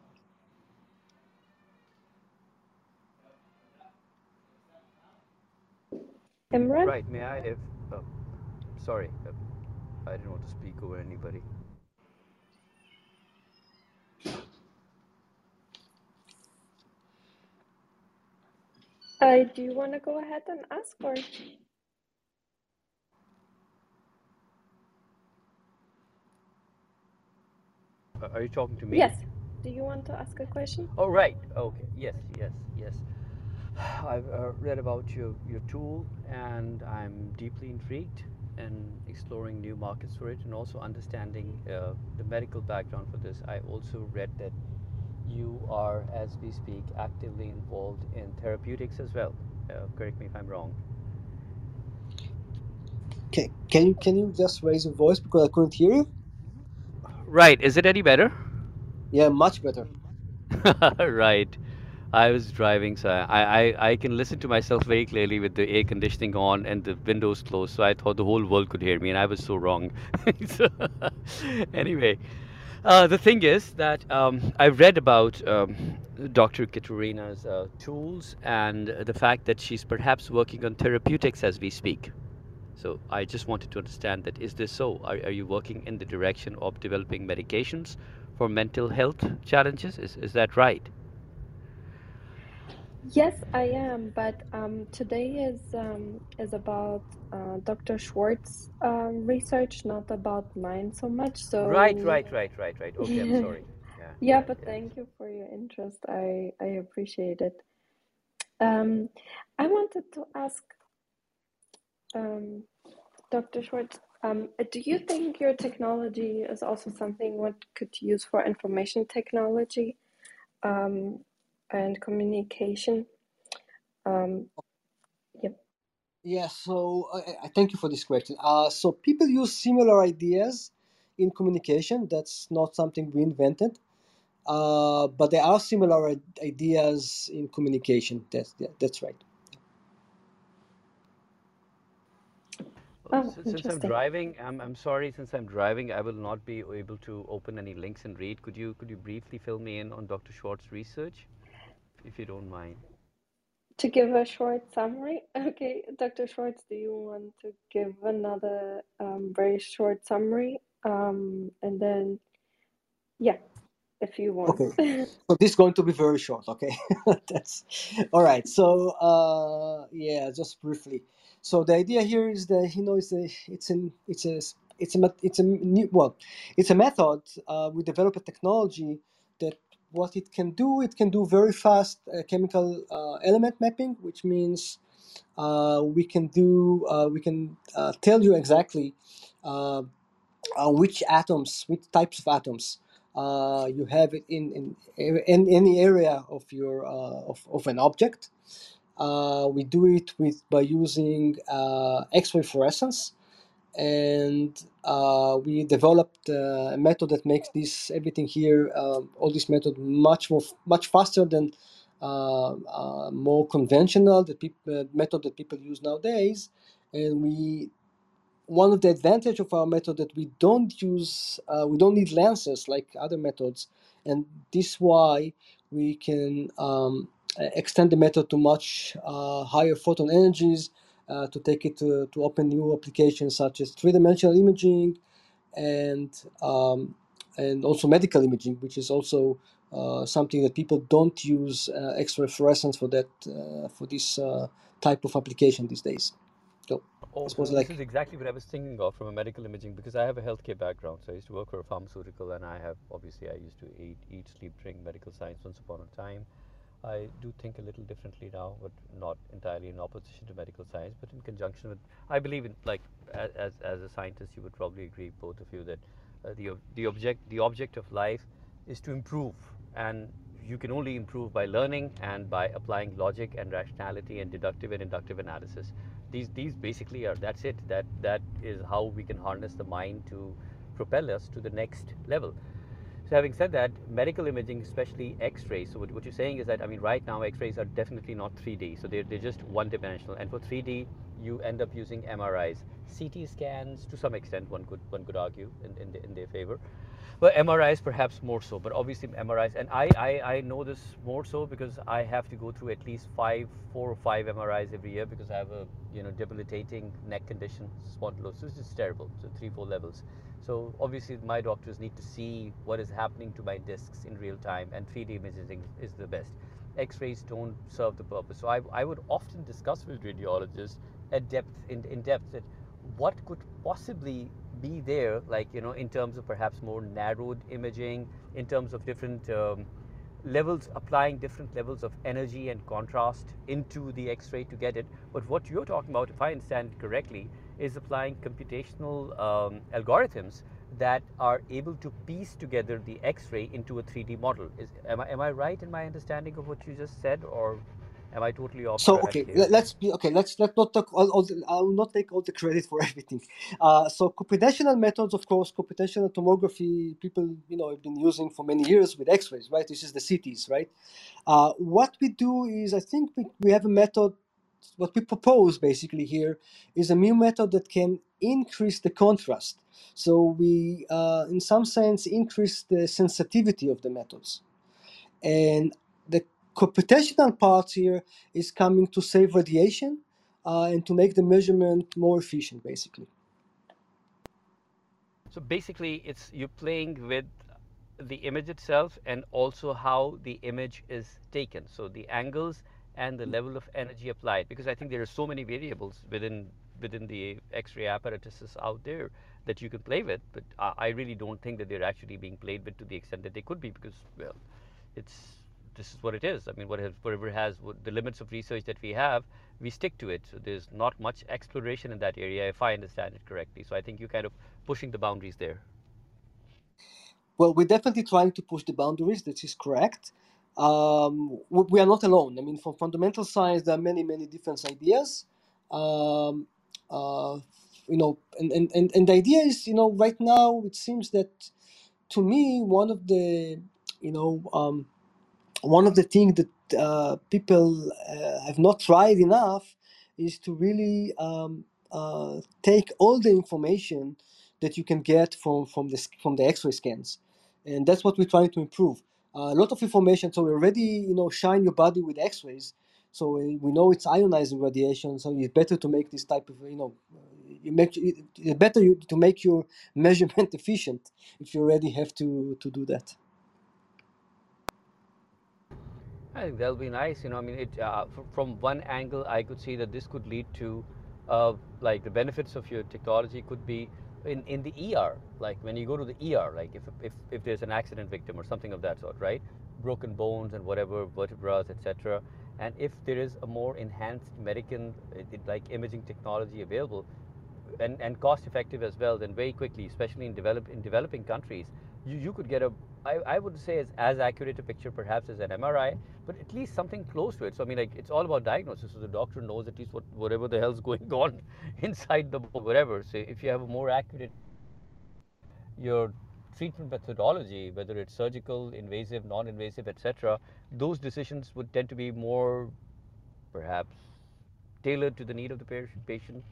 Imran? Right. May I, if, uh, sorry, uh, I didn't want to speak over anybody. Uh, do you want to go ahead and ask or? Are you talking to me? Yes. Do you want to ask a question? Oh, right. Okay. Yes, yes, yes. <sighs> I've uh, read about your, your tool and I'm deeply intrigued in exploring new markets for it and also understanding uh, the medical background for this. I also read that you are, as we speak, actively involved in therapeutics as well. Uh, correct me if I'm wrong. Okay, can you can you just raise your voice because I couldn't hear you? Right. Is it any better? Yeah, much better. <laughs> right. I was driving, so I, I, I can listen to myself very clearly with the air conditioning on and the windows closed. So I thought the whole world could hear me, and I was so wrong. so, <laughs> anyway, uh, the thing is that um, I've read about um, Dr. Katerina's uh, tools and the fact that she's perhaps working on therapeutics as we speak. So I just wanted to understand that is this so? Are, are you working in the direction of developing medications for mental health challenges? Is, is that right? Yes, I am, but um, today is um, is about uh, Dr. Shwartz um, research, not about mine so much. Right, So, right, right, right, right. Okay, I'm sorry. <laughs> Yeah, yeah, yeah, but yeah. thank you for your interest. I I appreciate it. Um, I wanted to ask um, Dr. Shwartz, um, do you think your technology is also something what could use for information technology um, and communication? Um, yep. Yeah, so I, thank you for this question. Uh, so people use similar ideas in communication. That's not something we invented. Uh, but there are similar ideas in communication. That's that's right. Oh, Since I'm driving, I'm, I'm sorry, since I'm driving, I will not be able to open any links and read. Could you could you briefly fill me in on Dr. Shwartz's research, if you don't mind? To give a short summary, <laughs> okay, Dr. Shwartz, do you want to give another um, very short summary? Um, and then, yeah, if you want. Okay, <laughs> so this is going to be very short. Okay, <laughs> that's all right. So uh, yeah, just briefly. So the idea here is that you know it's a it's an it's a it's a it's a new well it's a method. Uh, we develop a technology that what it can do it can do very fast uh, chemical uh, element mapping, which means uh, we can do uh, we can uh, tell you exactly which atoms, which types of atoms you have in, in in any area of your of, of an object. Uh, we do it with by using uh, X-ray fluorescence, and uh, we developed uh, a method that makes this everything here, um, all this method much more much faster than uh, uh, more conventional the peop- uh, method that people use nowadays, and we one of the advantage of our method that we don't use uh, we don't need lenses like other methods. And this why we can um, extend the method to much uh, higher photon energies uh, to take it to, to open new applications such as three-dimensional imaging and um, and also medical imaging which is also uh, something that people don't use uh, X-ray fluorescence for that uh, for this uh, type of application these days so I Oh, this is exactly what I was thinking of from a medical imaging because I have a healthcare background. So I used to work for a pharmaceutical, and I have obviously I used to eat, eat, sleep, drink medical science once upon a time. I do think a little differently now, but not entirely in opposition to medical science, but in conjunction with. I believe in like as as a scientist, you would probably agree, both of you, that uh, the the object the object of life is to improve, and you can only improve by learning and by applying logic and rationality and deductive and inductive analysis. These these basically are that's it. That that is how we can harness the mind to propel us to the next level. So having said that, medical imaging, especially X-rays. So what, what you're saying is that I mean, right now X-rays are definitely not 3D. So they're they're just one-dimensional. And for 3D, you end up using MRIs, CT scans to some extent. One could one could argue in in, in their favor. Well, MRIs perhaps more so, but obviously MRIs, and I, I, I know this more so because I have to go through at least five, four or five MRIs every year because I have a you know debilitating neck condition, spondylosis. It's terrible, so three, four levels. So obviously my doctors need to see what is happening to my discs in real time, and 3D imaging is the best. X-rays don't serve the purpose. So I, I would often discuss with radiologists at depth, in, in depth, that what could possibly be there, like you know, in terms of perhaps more narrowed imaging, in terms of different um, levels, applying different levels of energy and contrast into the X-ray to get it. But what you're talking about, if I understand correctly, is applying computational um, algorithms that are able to piece together the X-ray into a 3D model. Is am I am I right in my understanding of what you just said, or am I totally off So okay, here? let, let's be okay. Let's let's not talk. All, all the, I will not take all the credit for <laughs> everything. Uh, so computational methods, of course, computational tomography. People, you know, have been using for many years with X-rays, right? This is the CTs, right? Uh, what we do is, I think we, we have a method. What we propose basically here is a new method that can increase the contrast. So we, uh, in some sense, increase the sensitivity of the methods. And computational part here is coming to save radiation uh, and to make the measurement more efficient, basically. So basically, it's you're playing with the image itself and also how the image is taken. So the angles and the level of energy applied, because I think there are so many variables within within the X-ray apparatuses out there that you can play with. But I, I really don't think that they're actually being played with to the extent that they could be, because well, it's this is what it is. I mean, whatever, has what the limits of research that we have, we stick to it. So there's not much exploration in that area, if I understand it correctly. So I think you're kind of pushing the boundaries there. Well, we're definitely trying to push the boundaries. That is correct. Um, we we are not alone. I mean, for fundamental science, there are many, many different ideas. Um, uh, you know, and, and, and, and the idea is, you know, right now it seems that to me, one of the, you know, um, one of the things that uh, people uh, have not tried enough is to really um, uh, take all the information that you can get from from the from the X-ray scans, and that's what we're trying to improve. A lot of information, so we already you know shine your body with X-rays, so we know it's ionizing radiation. So it's better to make this type of you know, you make it- better you, to make your <laughs> measurement efficient if you already have to to do that. I think that'll be nice. You know, I mean, it uh, fr- from one angle, I could see that this could lead to, uh, like the benefits of your technology could be in, in the ER. Like when you go to the ER, like if, if if there's an accident victim or something of that sort, right? Broken bones and whatever vertebrae, etc. And if there is a more enhanced medical, uh, like imaging technology available, and, and cost effective as well, then very quickly, especially in develop in developing countries, you, you could get a I, I would say as, as accurate a picture perhaps as an MRI, but at least something close to it. So I mean like it's all about diagnosis. So the doctor knows at least what whatever the hell's <laughs> going on <laughs> inside the whatever. So if you have a more accurate your treatment methodology, whether it's surgical, invasive, non-invasive, etc., those decisions would tend to be more perhaps tailored to the need of the patient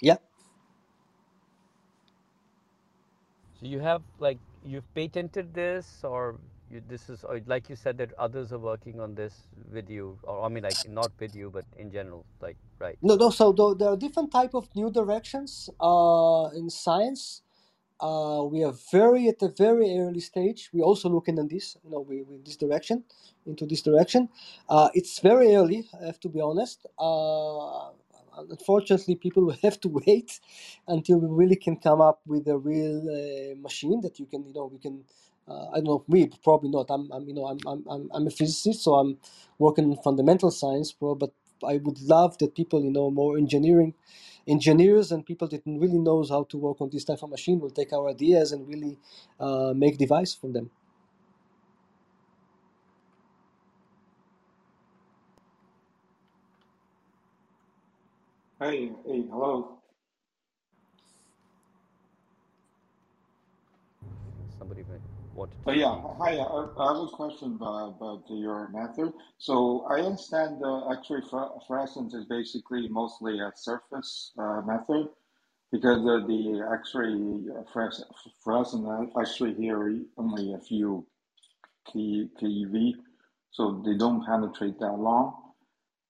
Yeah. So you have like you've patented this, or you, this is, or like you said that others are working on this with you, or I mean like not with you, but in general, like right? No, no. So there are different type of new directions uh, in science. Uh, we are very at a very early stage. We're also looking in this, you know, we, we this direction, into this direction. Uh, it's very early. I have to be honest. Uh, unfortunately, people <laughs> will have to wait until we really can come up with a real uh, machine that you can, you know, we can. Uh, I don't know. We probably not. I'm, I'm, you know, I'm, I'm, I'm, a physicist, so I'm working in fundamental science, bro. But I would love that people, you know, more engineering, engineers and people that really knows how to work on this type of machine will take our ideas and really uh, make device from them. Hey, hey, hello. Somebody wanted Oh to yeah, hi. I, I have a question about, about your method. So I understand the X-ray fluorescence is basically mostly a surface uh, method because the, the X-ray uh, fluorescent fluorescent here only a few K, keV, so they don't penetrate that long.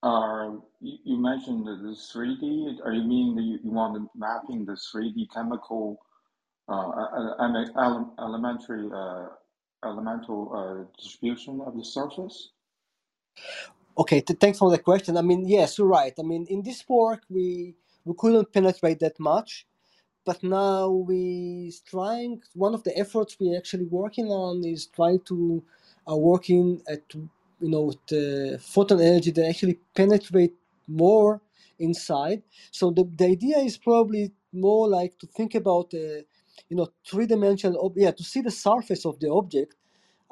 Uh, you, you mentioned the, the 3D. Are you meaning that you, you want to mapping the 3D chemical uh, ele- ele- elementary uh, elemental uh, distribution of the surface? Okay, th- thanks for the question. I mean, yes, you're right. I mean, in this work, we we couldn't penetrate that much, but now we trying. One of the efforts we're actually working on is trying to uh, working at you know the photon energy that actually penetrate more inside. So the the idea is probably more like to think about uh, you know three dimensional. Ob- yeah, to see the surface of the object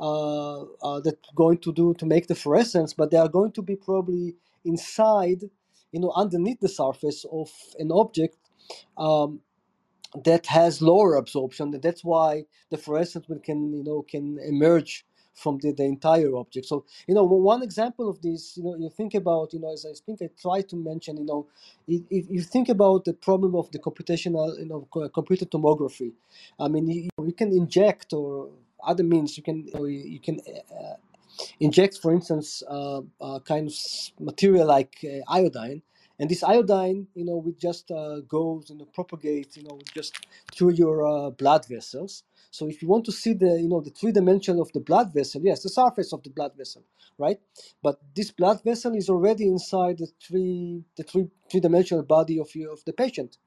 uh, uh, that going to do to make the fluorescence, but they are going to be probably inside, you know, underneath the surface of an object um, that has lower absorption. That's why the fluorescence can you know can emerge from the, the entire object. So you know one example of this, you know, you think about you know as I think I tried to mention, you know, if, you think about the problem of the computational you know computer tomography, I mean you, you can inject or other means you can you, know, you you can uh, inject, for instance, uh, uh, kind of material like uh, iodine, and this iodine, you know, would just uh, goes and propagate, you know, just through your uh, blood vessels. So if you want to see the, you know, the three dimension of the blood vessel, yes, the surface of the blood vessel, right? But this blood vessel is already inside the three, the three three dimensional body of you of the patient.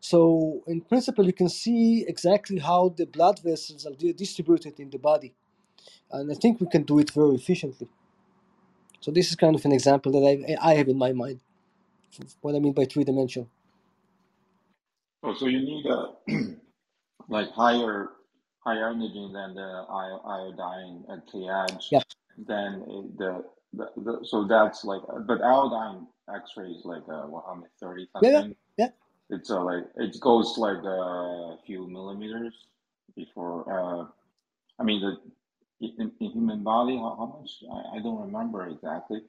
So in principle, you can see exactly how the blood vessels are distributed in the body and I think we can do it very efficiently. So this is kind of an example that I I have in my mind. What I mean by three dimensional. Oh, so you need a <clears throat> like higher higher energy than the iodine at K-edge, Yeah, then the, the, the so that's like but iodine X-ray is like uh, what how many thirty yeah, yeah, yeah. It's uh, like it goes like a few millimeters before. Uh, I mean the in, in human body how, how much I, I don't remember exactly.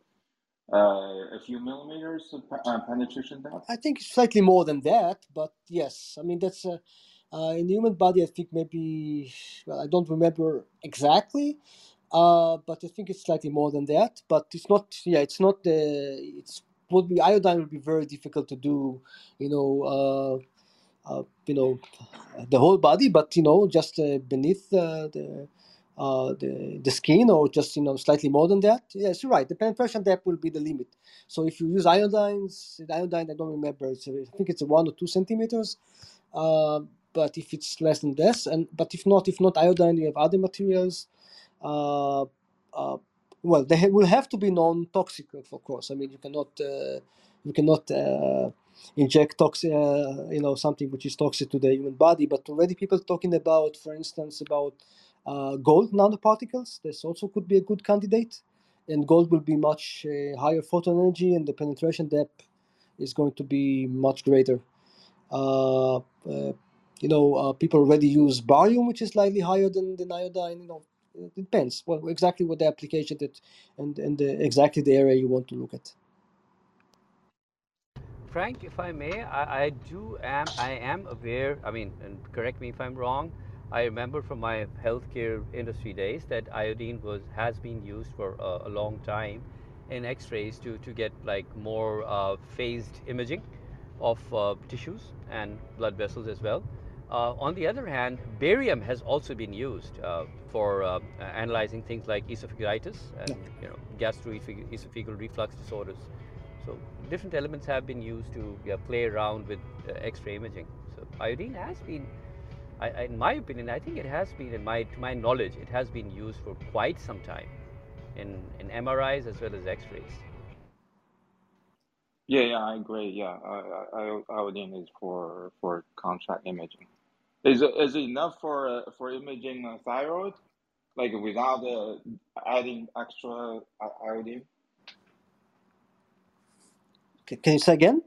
Uh, a few millimeters of uh, penetration depth. I think it's slightly more than that, but yes, I mean that's uh, uh, in the human body. I think maybe well, I don't remember exactly, uh, but I think it's slightly more than that. But it's not. Yeah, it's not the. It's would be iodine would be very difficult to do. You know. Uh, uh, you know, the whole body, but you know, just uh, beneath uh, the, uh, the the skin, or just you know, slightly more than that. Yes, you're right. The penetration depth will be the limit. So if you use iodines, iodine, I don't remember. It's a, I think it's a one or two centimeters. Uh, but if it's less than this, and but if not, if not iodine, you have other materials. Uh, uh, well, they ha- will have to be non-toxic, of course. I mean, you cannot uh, you cannot uh, inject toxic, uh, you know, something which is toxic to the human body. But already people talking about, for instance, about gold nanoparticles. This also could be a good candidate, and gold will be much higher photon energy, and the penetration depth is going to be much greater. Uh, uh, you know, uh, people already use barium, which is slightly higher than, than iodine. You know, it depends. Well, exactly what the application that and and the, exactly the area you want to look at. Frank, if I may, I, I do am I am aware. I mean, and correct me if I'm wrong. I remember from my healthcare industry days that iodine was has been used for a, a long time in X-rays to to get like more uh, phased imaging of uh, tissues and blood vessels as well. Uh, on the other hand, barium has also been used uh, for uh, analyzing things like esophagitis and you know gastroesophageal reflux disorders. So different elements have been used to yeah, play around with uh, X-ray imaging. So iodine has been, I, I, in my opinion, I think it has been, in my to my knowledge, it has been used for quite some time in in MRIs as well as X-rays. Yeah, yeah, I agree. Yeah, I, I, iodine is for for contrast imaging. Is it is it enough for uh, for imaging uh, thyroid, like without uh, adding extra iodine? Can you say again?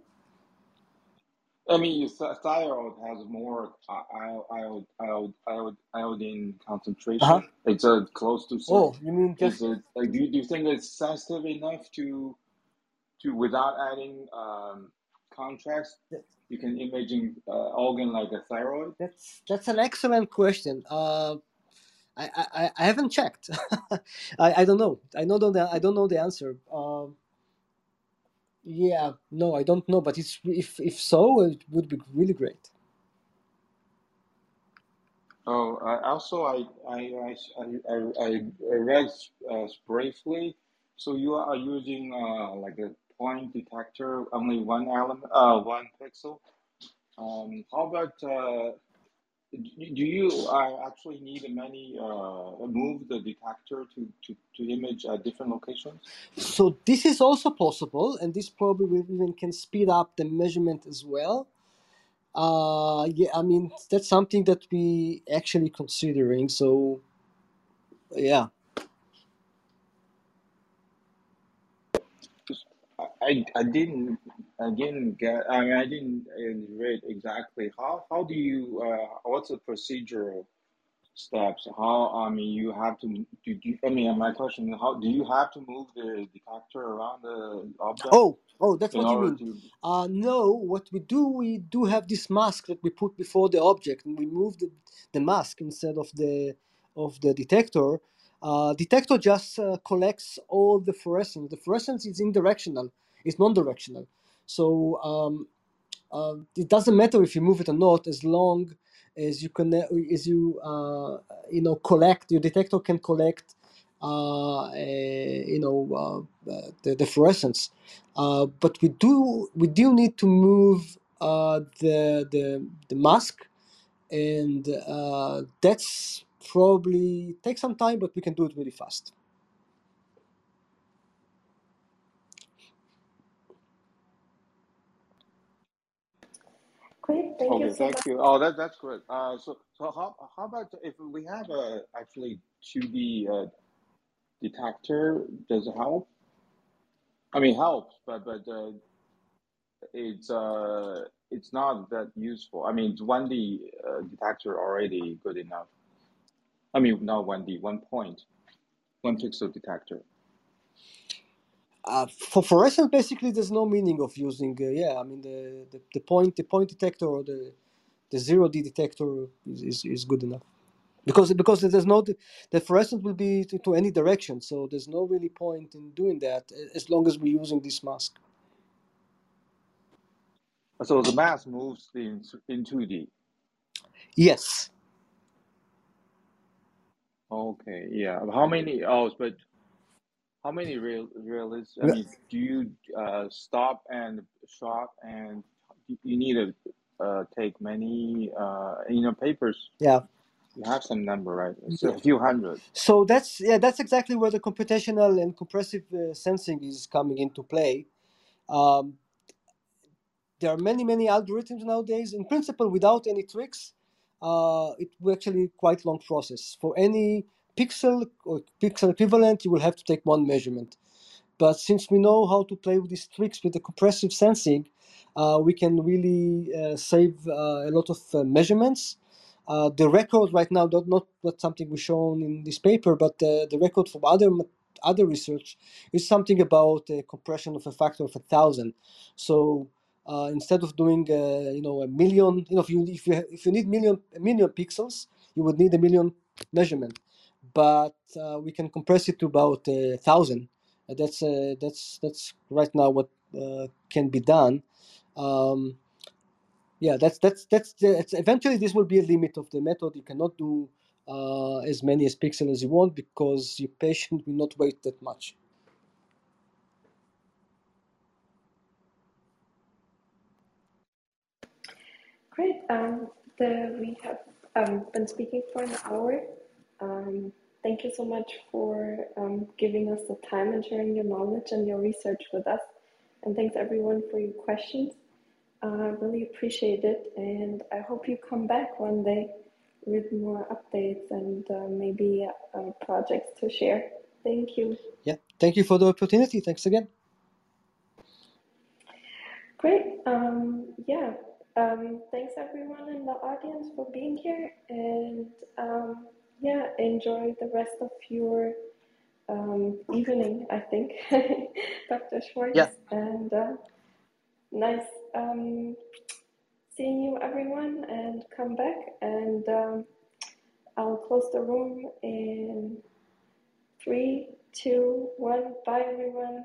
I mean, thyroid has more iod, iod, iod, iodine concentration. Uh-huh. It's uh, close to. Oh, you mean just? It, like, do you, do you think it's sensitive enough to to without adding um, contrast? You can imaging uh, organ like a thyroid. That's that's an excellent question. Uh, I, I, I haven't checked. <laughs> I, I don't know. I know the I don't know the answer. Um, yeah, no, I don't know, but it's if if so, it would be really great. Oh, uh, also I I I I, I read uh, briefly. So you are using uh, like a point detector, only one element, uh, one pixel. Um, how about uh, do you uh, actually need many uh, move the detector to, to, to image at different locations? So this is also possible, and this probably even can speed up the measurement as well. Uh, yeah, I mean that's something that we actually considering. So, yeah. I, I didn't I didn't get I mean I didn't read exactly. How how do you uh, what's the procedural steps? How I mean you have to do, do I mean my question how do you have to move the detector around the object oh oh that's what you mean. to... uh no what we do we do have this mask that we put before the object. And we move the, the mask instead of the of the detector. Uh, detector just uh, collects all the fluorescence the fluorescence is indirectional it's non-directional. So um, uh, it doesn't matter if you move it or not, as long as you can, as you uh, you know collect your detector can collect uh, you know uh, the, the fluorescence. Uh, but we do we do need to move uh, the the the mask, and that's probably take some time, but we can do it really fast. Great, thank Okay, you so thank much. you. Oh, that that's great. Uh, so so how how about if we have a actually 2D uh, detector, does it help? I mean, helps, but but uh, it's uh it's not that useful. I mean, 1D uh, detector already good enough. I mean, not 1D, one point, one pixel detector. Uh, for fluorescence, basically, there's no meaning of using. Uh, yeah, I mean the, the, the point the point detector or the the zero D detector is, is, is good enough because because there's no the fluorescence will be to, to, any direction, so there's no really point in doing that as long as we're using this mask. So the mask moves in in two D. Yes. Okay. Yeah. How many? Oh, but how many real realists? I mean, do you uh, stop and shop and you need to uh, take many uh, you know papers? Yeah. you have some number, right? It's a few hundred. So that's yeah, that's exactly where the computational and compressive uh, sensing is coming into play. Um, there are many many algorithms nowadays. In principle, without any tricks, uh, it will actually quite long process. For any pixel or pixel equivalent, you will have to take one measurement. But since we know how to play with these tricks with the compressive sensing, uh, we can really uh, save uh, a lot of uh, measurements. Uh, the record right now, not, not something we shown in this paper, but the record from other other research is something about a compression of a factor of a thousand. So uh, instead of doing uh, you know a million, you know if you if you if you need million a million pixels, you would need a million measurement, but uh, we can compress it to about a thousand. that's that's that's right now what can be done. Um, yeah, that's that's that's, that's eventually this will be a limit of the method. You cannot do uh, as many as pixels as you want because your patient will not wait that much. Great. Um, the, we have um, been speaking for an hour. Um, thank you so much for um, giving us the time and sharing your knowledge and your research with us. And thanks everyone for your questions. I uh, really appreciate it. And I hope you come back one day with more updates and uh, maybe uh, projects to share. Thank you. Yeah, thank you for the opportunity. Thanks again. Great. Um, yeah. Um, thanks everyone in the audience for being here, and um, yeah, enjoy the rest of your um, evening. I think, <laughs> Dr. Shwartz. Yeah. And uh, nice um, seeing you, everyone, and come back. And um, I'll close the room in three, two, one. Bye, everyone.